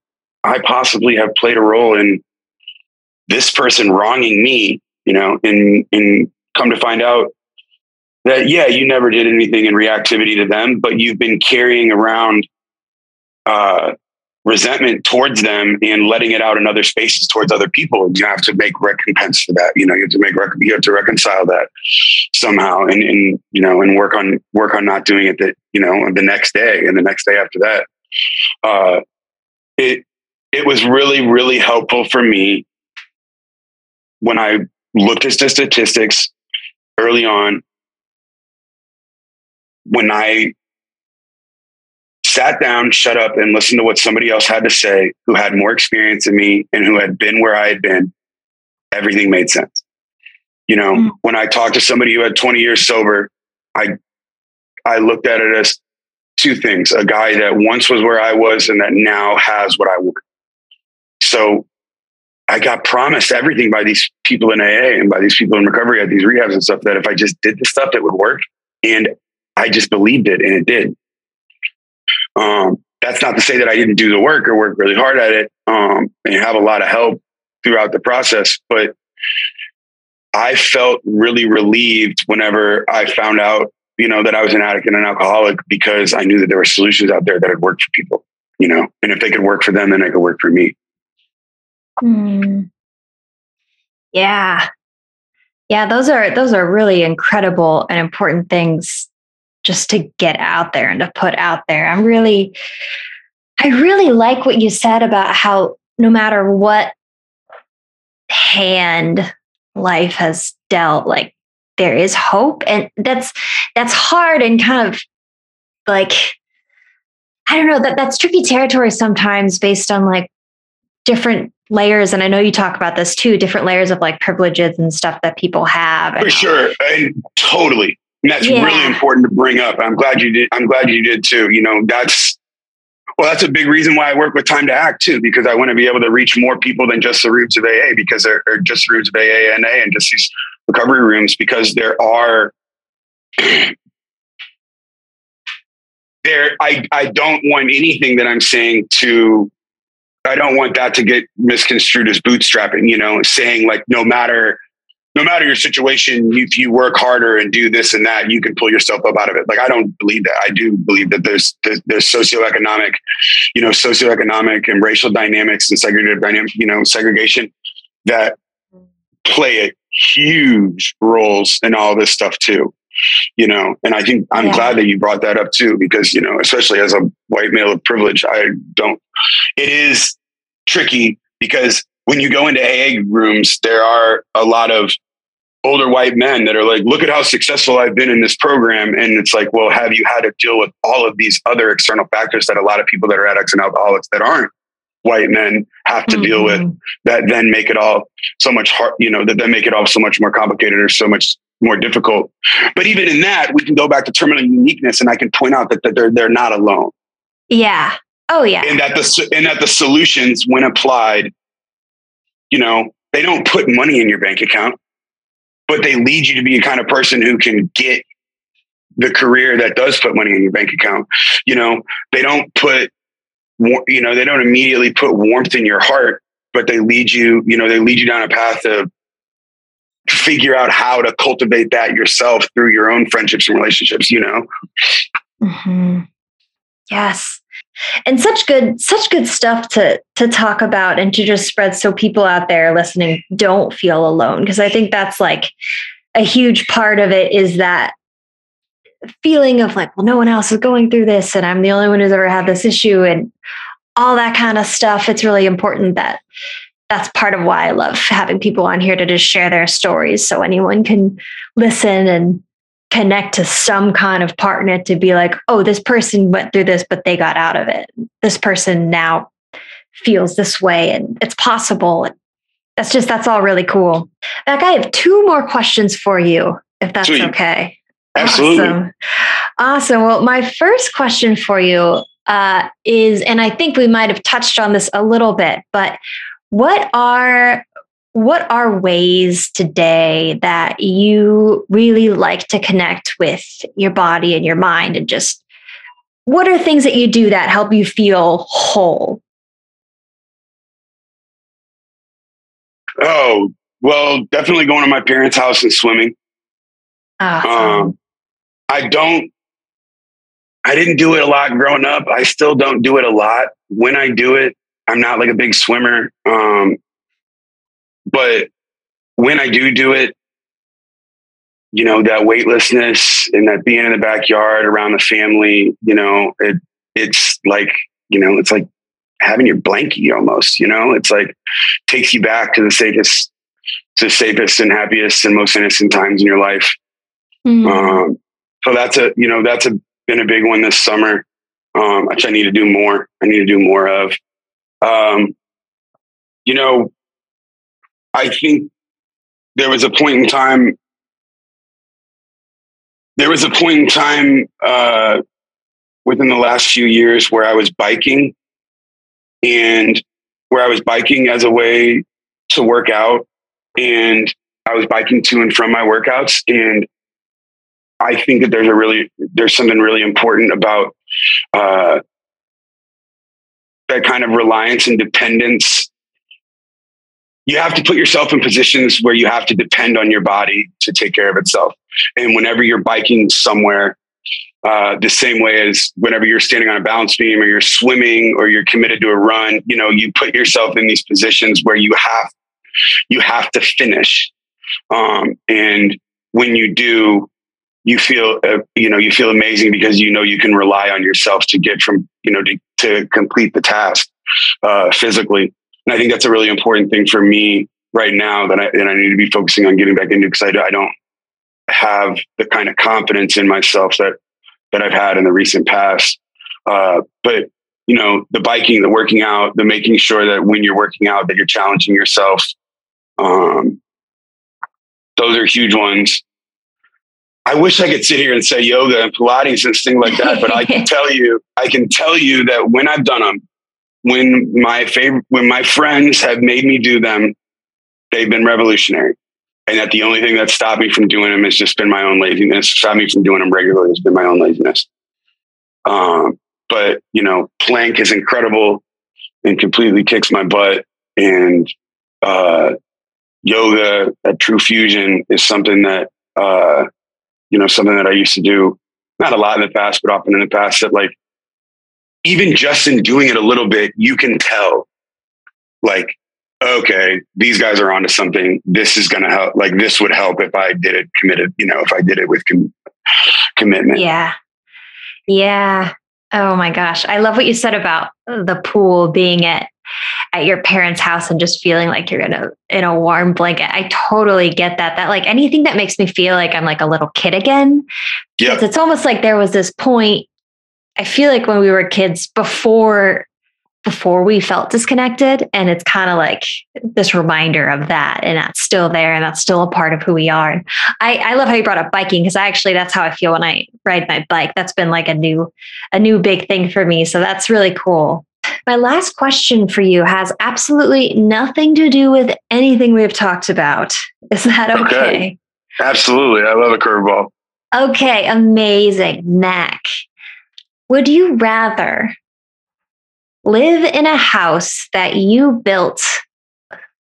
I possibly have played a role in this person wronging me, you know, and, and come to find out that, yeah, you never did anything in reactivity to them, but you've been carrying around uh, resentment towards them and letting it out in other spaces towards other people. You have to make recompense for that. You know, you have to make rec- you have to reconcile that somehow, and and you know, and work on work on not doing it that you know the next day and the next day after that. Uh, it it was really really helpful for me when I looked at the statistics early on. When I sat down, shut up, and listened to what somebody else had to say who had more experience than me and who had been where I had been, everything made sense. You know, mm-hmm. when I talked to somebody who had 20 years sober, I I looked at it as two things a guy that once was where I was and that now has what I want. So I got promised everything by these people in AA and by these people in recovery at these rehabs and stuff that if I just did the stuff, it would work. And I just believed it and it did. Um, that's not to say that I didn't do the work or work really hard at it um, and have a lot of help throughout the process. But I felt really relieved whenever I found out, you know, that I was an addict and an alcoholic because I knew that there were solutions out there that had worked for people, you know, and if they could work for them, then they could work for me. Mm. Yeah. Yeah, those are those are really incredible and important things just to get out there and to put out there. I'm really, I really like what you said about how no matter what hand life has dealt, like there is hope. And that's that's hard and kind of like I don't know that that's tricky territory sometimes based on like different layers. And I know you talk about this too different layers of like privileges and stuff that people have. For sure. And totally and that's yeah. really important to bring up I'm glad you did I'm glad you did too you know that's well that's a big reason why I work with Time2Act too because I want to be able to reach more people than just the rooms of AA because they're, just the rooms of AA and A and just these recovery rooms because there are there I, I don't want anything that I'm saying to I don't want that to get misconstrued as bootstrapping, you know, saying like no matter no matter your situation, if you work harder and do this and that, you can pull yourself up out of it. Like I don't believe that. I do believe that there's there's, there's socioeconomic, you know, socioeconomic and racial dynamics and segregated dynamic, you know, segregation that play a huge roles in all this stuff too you know and i think i'm yeah. glad that you brought that up too because you know especially as a white male of privilege i don't it is tricky because when you go into aa rooms there are a lot of older white men that are like look at how successful i've been in this program and it's like well have you had to deal with all of these other external factors that a lot of people that are addicts and alcoholics that aren't white men have to mm-hmm. deal with mm-hmm. that then make it all so much hard you know that then make it all so much more complicated or so much more difficult. But even in that, we can go back to terminal uniqueness, and I can point out that, that they're they're not alone. Yeah. Oh yeah. And that the and that the solutions, when applied, you know, they don't put money in your bank account, but they lead you to be a kind of person who can get the career that does put money in your bank account. You know, they don't put you know they don't immediately put warmth in your heart but they lead you you know they lead you down a path of figure out how to cultivate that yourself through your own friendships and relationships you know mm-hmm. yes and such good such good stuff to to talk about and to just spread so people out there listening don't feel alone. Because i think that's like a huge part of it is that feeling of like well no one else is going through this and i'm the only one who's ever had this issue and all that kind of stuff. It's really important that that's part of why I love having people on here to just share their stories so anyone can listen and connect to some kind of partner to be like, oh, this person went through this, but they got out of it. This person now feels this way and it's possible. That's just, that's all really cool. Like, I have two more questions for you, if that's Sweet. okay. Absolutely. Awesome. awesome. Well, my first question for you uh, is, and I think we might have touched on this a little bit, but what are what are ways today that you really like to connect with your body and your mind and just what are things that you do that help you feel whole oh well definitely going to my parents house and swimming awesome. um, i don't i didn't do it a lot growing up i still don't do it a lot when i do it I'm not like a big swimmer. Um, but when I do do it, you know, that weightlessness and that being in the backyard around the family, you know, it, it's like, you know, it's like having your blankie almost, you know, it's like takes you back to the safest, to the safest and happiest and most innocent times in your life. Mm-hmm. Um, so that's a, you know, that's a, been a big one this summer, um, which I need to do more. I need to do more of. Um, you know, I think there was a point in time. There was a point in time uh, within the last few years where I was biking, and where I was biking as a way to work out, and I was biking to and from my workouts, and I think that there's a really there's something really important about uh, that kind of reliance and dependence you have to put yourself in positions where you have to depend on your body to take care of itself. And whenever you're biking somewhere uh, the same way as whenever you're standing on a balance beam or you're swimming or you're committed to a run you know you put yourself in these positions where you have you have to finish. Um, and when you do you feel uh, you know you feel amazing because you know you can rely on yourself to get from you know to, to complete the task uh, physically and i think that's a really important thing for me right now that i, that I need to be focusing on getting back into because I, I don't have the kind of confidence in myself that that I've had in the recent past. Uh, but you know, the biking, the working out, the making sure that when you're working out that you're challenging yourself. Um, those are huge ones. I wish I could sit here and say yoga and Pilates and things like that, but I can (laughs) tell you, I can tell you that when I've done them, when my favorite, when my friends have made me do them, they've been revolutionary. And that the only thing that stopped me from doing them has just been my own laziness. Stopped me from doing them regularly has been my own laziness. Um, but you know, plank is incredible and completely kicks my butt. And uh, yoga at TruFusion is something that uh, you know something that I used to do not a lot in the past, but often in the past. That like even just in doing it a little bit, you can tell like okay, these guys are onto something. This is going to help. Like this would help if I did it committed. You know, if I did it with com- commitment. Yeah, yeah. Oh my gosh, I love what you said about the pool being at at your parents' house and just feeling like you're in a in a warm blanket. I totally get that. That like anything that makes me feel like I'm like a little kid again. Yeah. It's almost like there was this point. I feel like when we were kids before before we felt disconnected and it's kind of like this reminder of that and that's still there and that's still a part of who we are. And i, I love how you brought up biking because i actually that's how i feel when i ride my bike. That's been like a new a new big thing for me so that's really cool. My last question for you has absolutely nothing to do with anything we've talked about. Is that okay, okay. absolutely. I love a curveball. Okay amazing. Mac would you rather live in a house that you built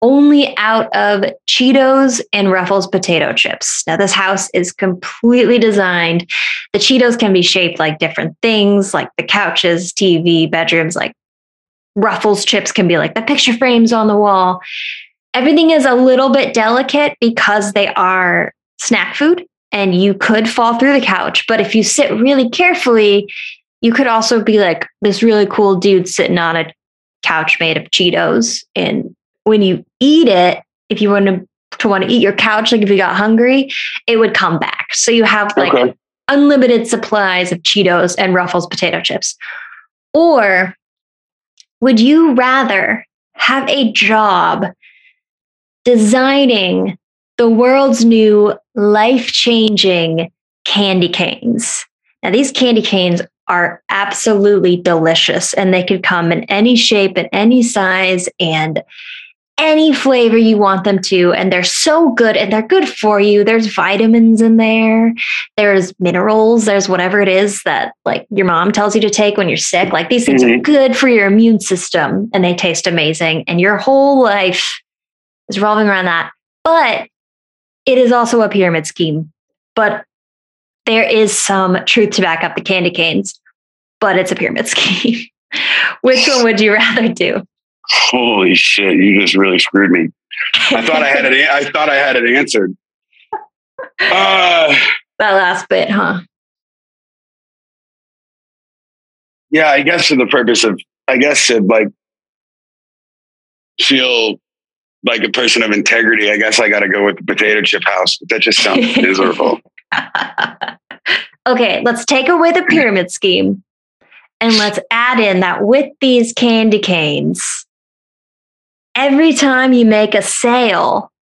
only out of Cheetos and Ruffles potato chips. Now, this house is completely designed. The Cheetos can be shaped like different things, like the couches, TV, bedrooms, like Ruffles chips can be like the picture frames on the wall. Everything is a little bit delicate because they are snack food and you could fall through the couch. But if you sit really carefully, you could also be like this really cool dude sitting on a couch made of Cheetos. And when you eat it, if you want to, to want to eat your couch, like if you got hungry, it would come back. So you have like okay. unlimited supplies of Cheetos and Ruffles potato chips. Or would you rather have a job designing the world's new life changing candy canes? Now, these candy canes are absolutely delicious and they could come in any shape and any size and any flavor you want them to. And they're so good and they're good for you. There's vitamins in there, there's minerals, there's whatever it is that like your mom tells you to take when you're sick. Like these things mm-hmm. are good for your immune system and they taste amazing. And your whole life is revolving around that. But it is also a pyramid scheme. But there is some truth to back up the candy canes but it's a pyramid (laughs) scheme. Which one would you rather do? Holy shit! You just really screwed me. I thought I had it. (laughs) I thought I had it answered. Uh, that last bit, huh? Yeah, I guess for the purpose of, I guess to like feel like a person of integrity, I guess I got to go with the potato chip house. That just sounds miserable. (laughs) (laughs) okay, let's take away the pyramid scheme and let's add in that with these candy canes, every time you make a sale,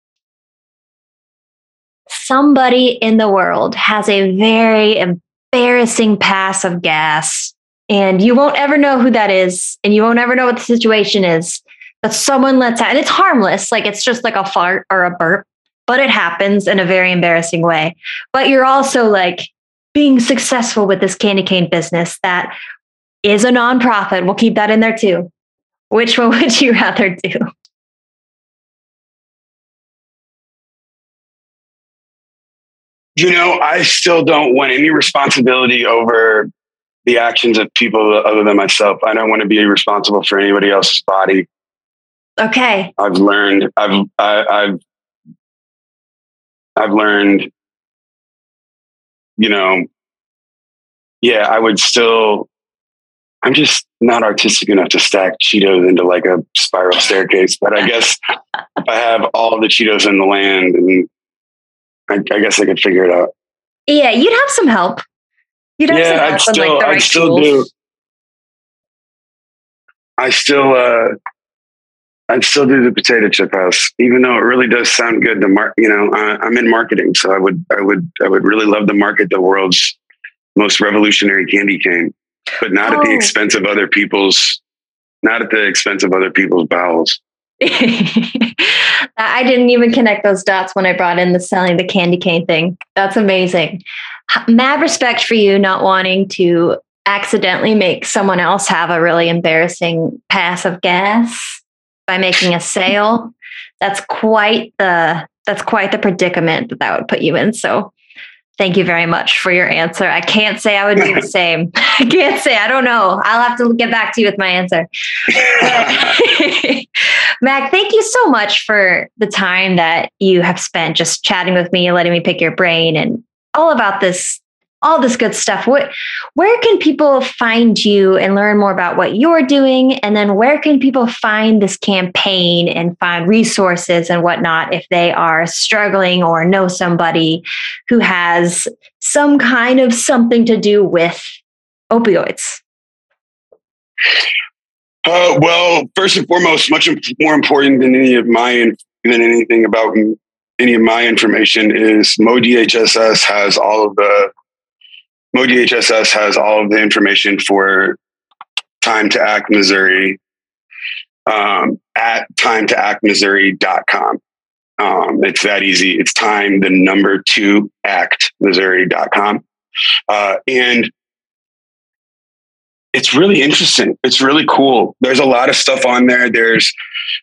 somebody in the world has a very embarrassing pass of gas. And you won't ever know who that is, and you won't ever know what the situation is. But someone lets out, and it's harmless, like it's just like a fart or a burp, but it happens in a very embarrassing way. But you're also like being successful with this candy cane business that is a nonprofit. We'll keep that in there too. Which one (laughs) would you rather do? You know, I still don't want any responsibility over the actions of people other than myself. I don't want to be responsible for anybody else's body. Okay. I've learned. I've. I, I've. I've learned. You know. Yeah, I would still I'm just not artistic enough to stack Cheetos into like a spiral staircase. But I guess if I have all the Cheetos in the land and I, I guess I could figure it out. Yeah, you'd have some help. You'd have Yeah, some help I'd still- like the I'd still tools. do. I still, uh, I'd still do the potato chip house, even though it really does sound good. The mar- you know, uh, I'm in marketing, so I would, I would, I would really love to market the world's most revolutionary candy cane, but not at the Oh. expense of other people's, not at the expense of other people's bowels. (laughs) I didn't even connect those dots when I brought in the selling the candy cane thing. That's amazing. Mad respect for you not wanting to accidentally make someone else have a really embarrassing pass of gas by making a sale. That's quite the that's quite the predicament that that would put you in. So thank you very much for your answer. I can't say I would do the (laughs) same. (laughs) I can't say I don't know. I'll have to get back to you with my answer. (laughs) Mac, thank you so much for the time that you have spent just chatting with me, letting me pick your brain and all about this, all this good stuff. What, where can people find you and learn more about what you're doing? And then where can people find this campaign and find resources and whatnot if they are struggling or know somebody who has some kind of something to do with opioids? Uh, well, first and foremost, much more important than any of my than anything about any of my information is MoDHSS has all of the MoDHSS has all of the information for Time2Act Missouri um, at timetoactmissouri.com. Um, it's that easy. It's time, the number two act Missouri.com. Uh, and it's really interesting. It's really cool. There's a lot of stuff on there. There's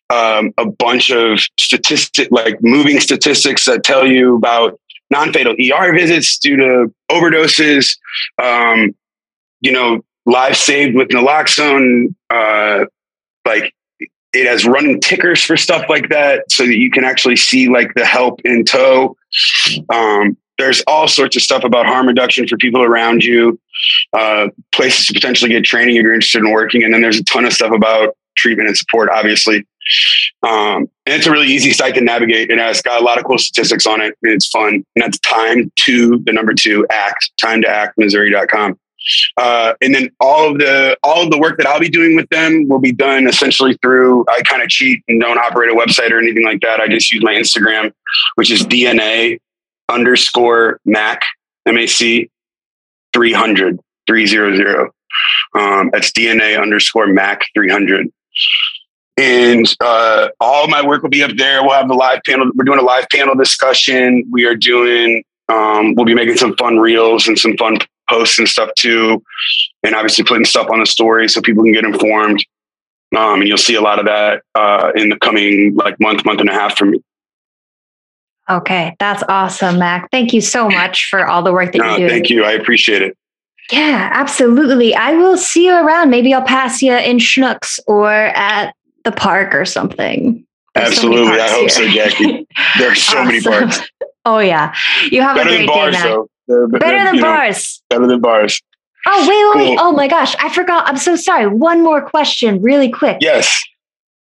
um, a bunch of statistic, like moving statistics that tell you about non-fatal ER visits due to overdoses. Um, you know, lives saved with naloxone. Uh, like it has running tickers for stuff like that, so that you can actually see like the help in tow. Um, there's all sorts of stuff about harm reduction for people around you uh, places to potentially get training if you're interested in working. And then there's a ton of stuff about treatment and support, obviously. Um, and it's a really easy site to navigate. And it has got a lot of cool statistics on it and it's fun. And that's time to the number two act, time to act Missouri.com. Uh, and then all of the all of the work that I'll be doing with them will be done essentially through I kind of cheat and don't operate a website or anything like that. I just use my Instagram, which is DNA underscore Mac MAC 300 300. Um, that's DNA underscore Mac 300. And uh, all my work will be up there. We'll have the live panel. We're doing a live panel discussion. We are doing, um, we'll be making some fun reels and some fun posts and stuff too. And obviously putting stuff on the story so people can get informed. Um, and you'll see a lot of that uh, in the coming like month, month and a half from me. Okay, that's awesome, Mac. Thank you so much for all the work that Uh, you're doing. thank you. I appreciate it. Yeah, absolutely. I will see you around. Maybe I'll pass you in Schnucks or at the park or something. There's so Absolutely. I parks hope so. Jackie. (laughs) There are so many parks. (laughs) Oh yeah, you have Better a great day, bars, though. They're- Better than you know, bars. better than bars. Oh wait, wait, wait. Cool. Oh my gosh, I forgot. I'm so sorry. One more question, really quick. Yes.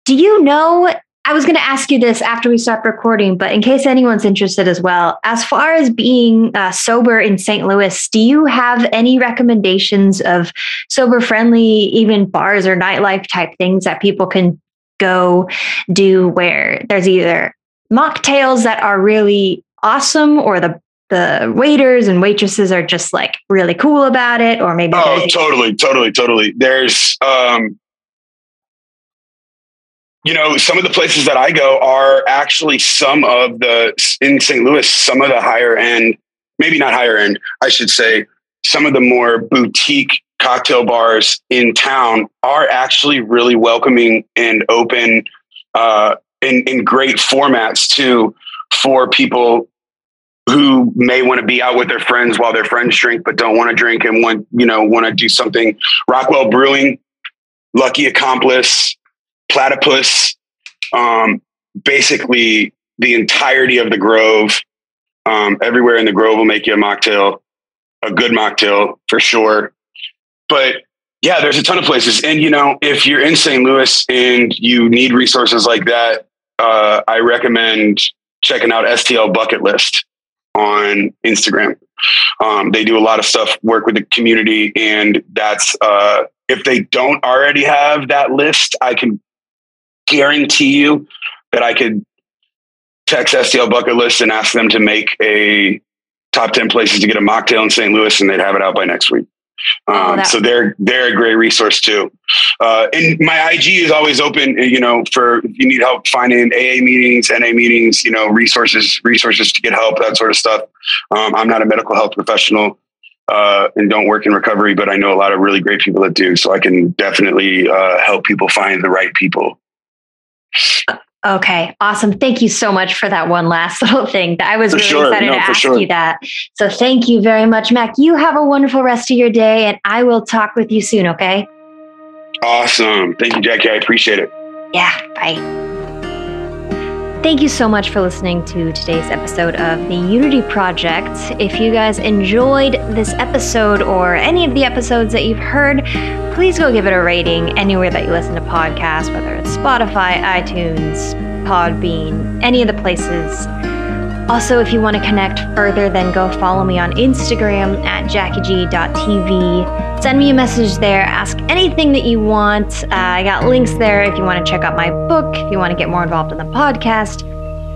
Do you know? I was going to ask you this after we stopped recording, but in case anyone's interested as well, as far as being uh, sober in St. Louis, do you have any recommendations of sober friendly, even bars or nightlife type things that people can go do where there's either mocktails that are really awesome or the the waiters and waitresses are just like really cool about it or maybe Oh, totally, totally, totally. There's, um, you know, some of the places that I go are actually some of the in St. Louis, some of the higher end, maybe not higher end, I should say, some of the more boutique cocktail bars in town are actually really welcoming and open uh, in, in great formats too for people who may want to be out with their friends while their friends drink but don't want to drink and want you know want to do something. Rockwell brewing lucky accomplice platypus um, basically the entirety of the grove um, everywhere in the grove will make you a mocktail a good mocktail for sure but yeah there's a ton of places and you know if you're in st louis and you need resources like that uh, i recommend checking out stl bucket list on Instagram. Um, they do a lot of stuff, work with the community, and that's uh, if they don't already have that list, I can guarantee you that I could text STL bucket list and ask them to make a top 10 places to get a mocktail in St. Louis and they'd have it out by next week. Um, oh, so they're they're a great resource too. Uh, and my IG is always open, you know, for if you need help finding AA meetings, NA meetings, you know, resources resources to get help, that sort of stuff. Um, I'm not a medical health professional uh, and don't work in recovery, but I know a lot of really great people that do. So I can definitely uh, help people find the right people. Okay, awesome. Thank you so much for that one last (laughs) little thing. I was for really sure. excited no, to ask sure. you that. So thank you very much, Mac. You have a wonderful rest of your day, and I will talk with you soon, okay? Awesome. Thank you, Jackie. I appreciate it. Yeah, bye. Thank you so much for listening to today's episode of the Unity Project. If you guys enjoyed this episode or any of the episodes that you've heard, please go give it a rating anywhere that you listen to podcasts, whether it's Spotify, iTunes, Podbean, any of the places. Also, if you want to connect further, then go follow me on Instagram at jackieg.tv. Send me a message there. Ask anything that you want. Uh, I got links there if you want to check out my book, if you want to get more involved in the podcast.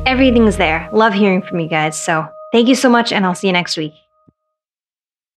Everything's there. Love hearing from you guys. So thank you so much, and I'll see you next week.